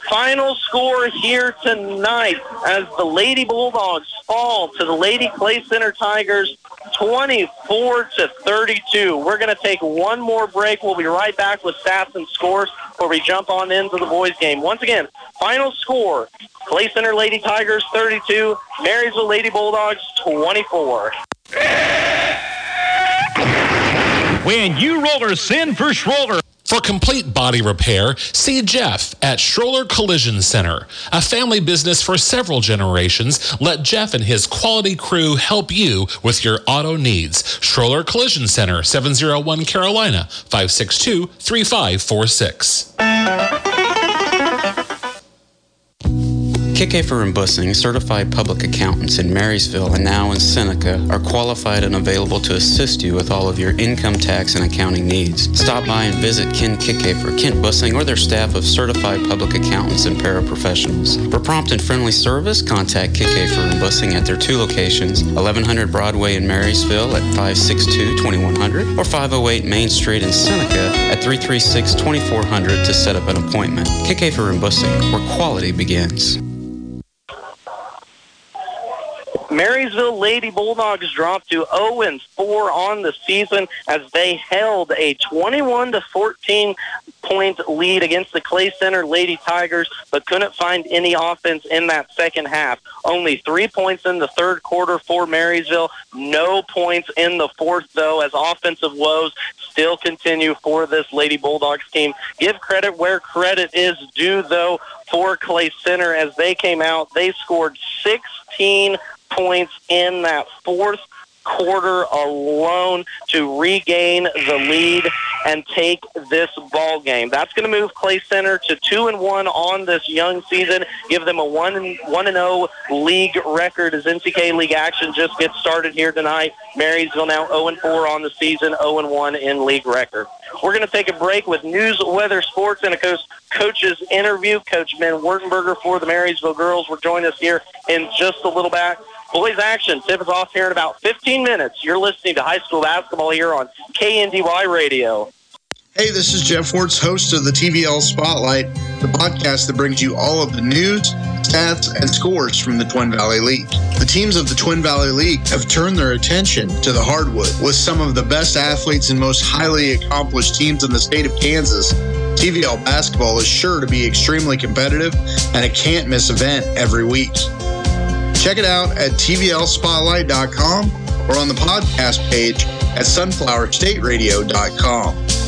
S2: Final score here tonight as the Lady Bulldogs fall to the Lady Clay Center Tigers 24 to 32. We're going to take one more break. We'll be right back with stats and scores before we jump on into the boys game. Once again, final score, Clay Center Lady Tigers 32, Marysville Lady Bulldogs 24.
S23: When you rollers send for Schroller.
S24: For complete body repair, see Jeff at Schroller Collision Center. A family business for several generations, let Jeff and his quality crew help you with your auto needs. Schroller Collision Center, 701 Carolina, 562 3546.
S25: Kickafer and Bussing, certified public accountants in Marysville and now in Seneca, are qualified and available to assist you with all of your income tax and accounting needs. Stop by and visit Ken Kickafer, Kent Bussing, or their staff of certified public accountants and paraprofessionals. For prompt and friendly service, contact Kickafer and Bussing at their two locations, 1100 Broadway in Marysville at 562-2100 or 508 Main Street in Seneca at 336-2400 to set up an appointment. Kickafer and Bussing, where quality begins.
S2: Marysville Lady Bulldogs dropped to 0 4 on the season as they held a 21 to 14 point lead against the Clay Center Lady Tigers, but couldn't find any offense in that second half. Only three points in the third quarter for Marysville. No points in the fourth, though, as offensive woes still continue for this Lady Bulldogs team. Give credit where credit is due, though, for Clay Center as they came out. They scored 16 points in that fourth quarter alone to regain the lead and take this ball game. That's going to move Clay Center to two and one on this young season. Give them a one one and zero league record as NCK League action just gets started here tonight. Marysville now 0 and 4 on the season, 0 and 1 in league record. We're going to take a break with news, weather, sports, and a coach, coach's interview. Coach Ben Wertenberger for the Marysville girls will join us here in just a little bit. Boys action tips off here in about 15 minutes. You're listening to high school basketball here on KNDY Radio.
S26: Hey, this is Jeff Wertz, host of the TVL Spotlight, the podcast that brings you all of the news,
S27: stats, and scores from the Twin Valley League. The teams of the Twin Valley League have turned their attention to the hardwood with some of the best athletes and most highly accomplished teams in the state of Kansas. TVL basketball is sure to be extremely competitive and a can't miss event every week. Check it out at tvlspotlight.com or on the podcast page at sunflowerstateradio.com.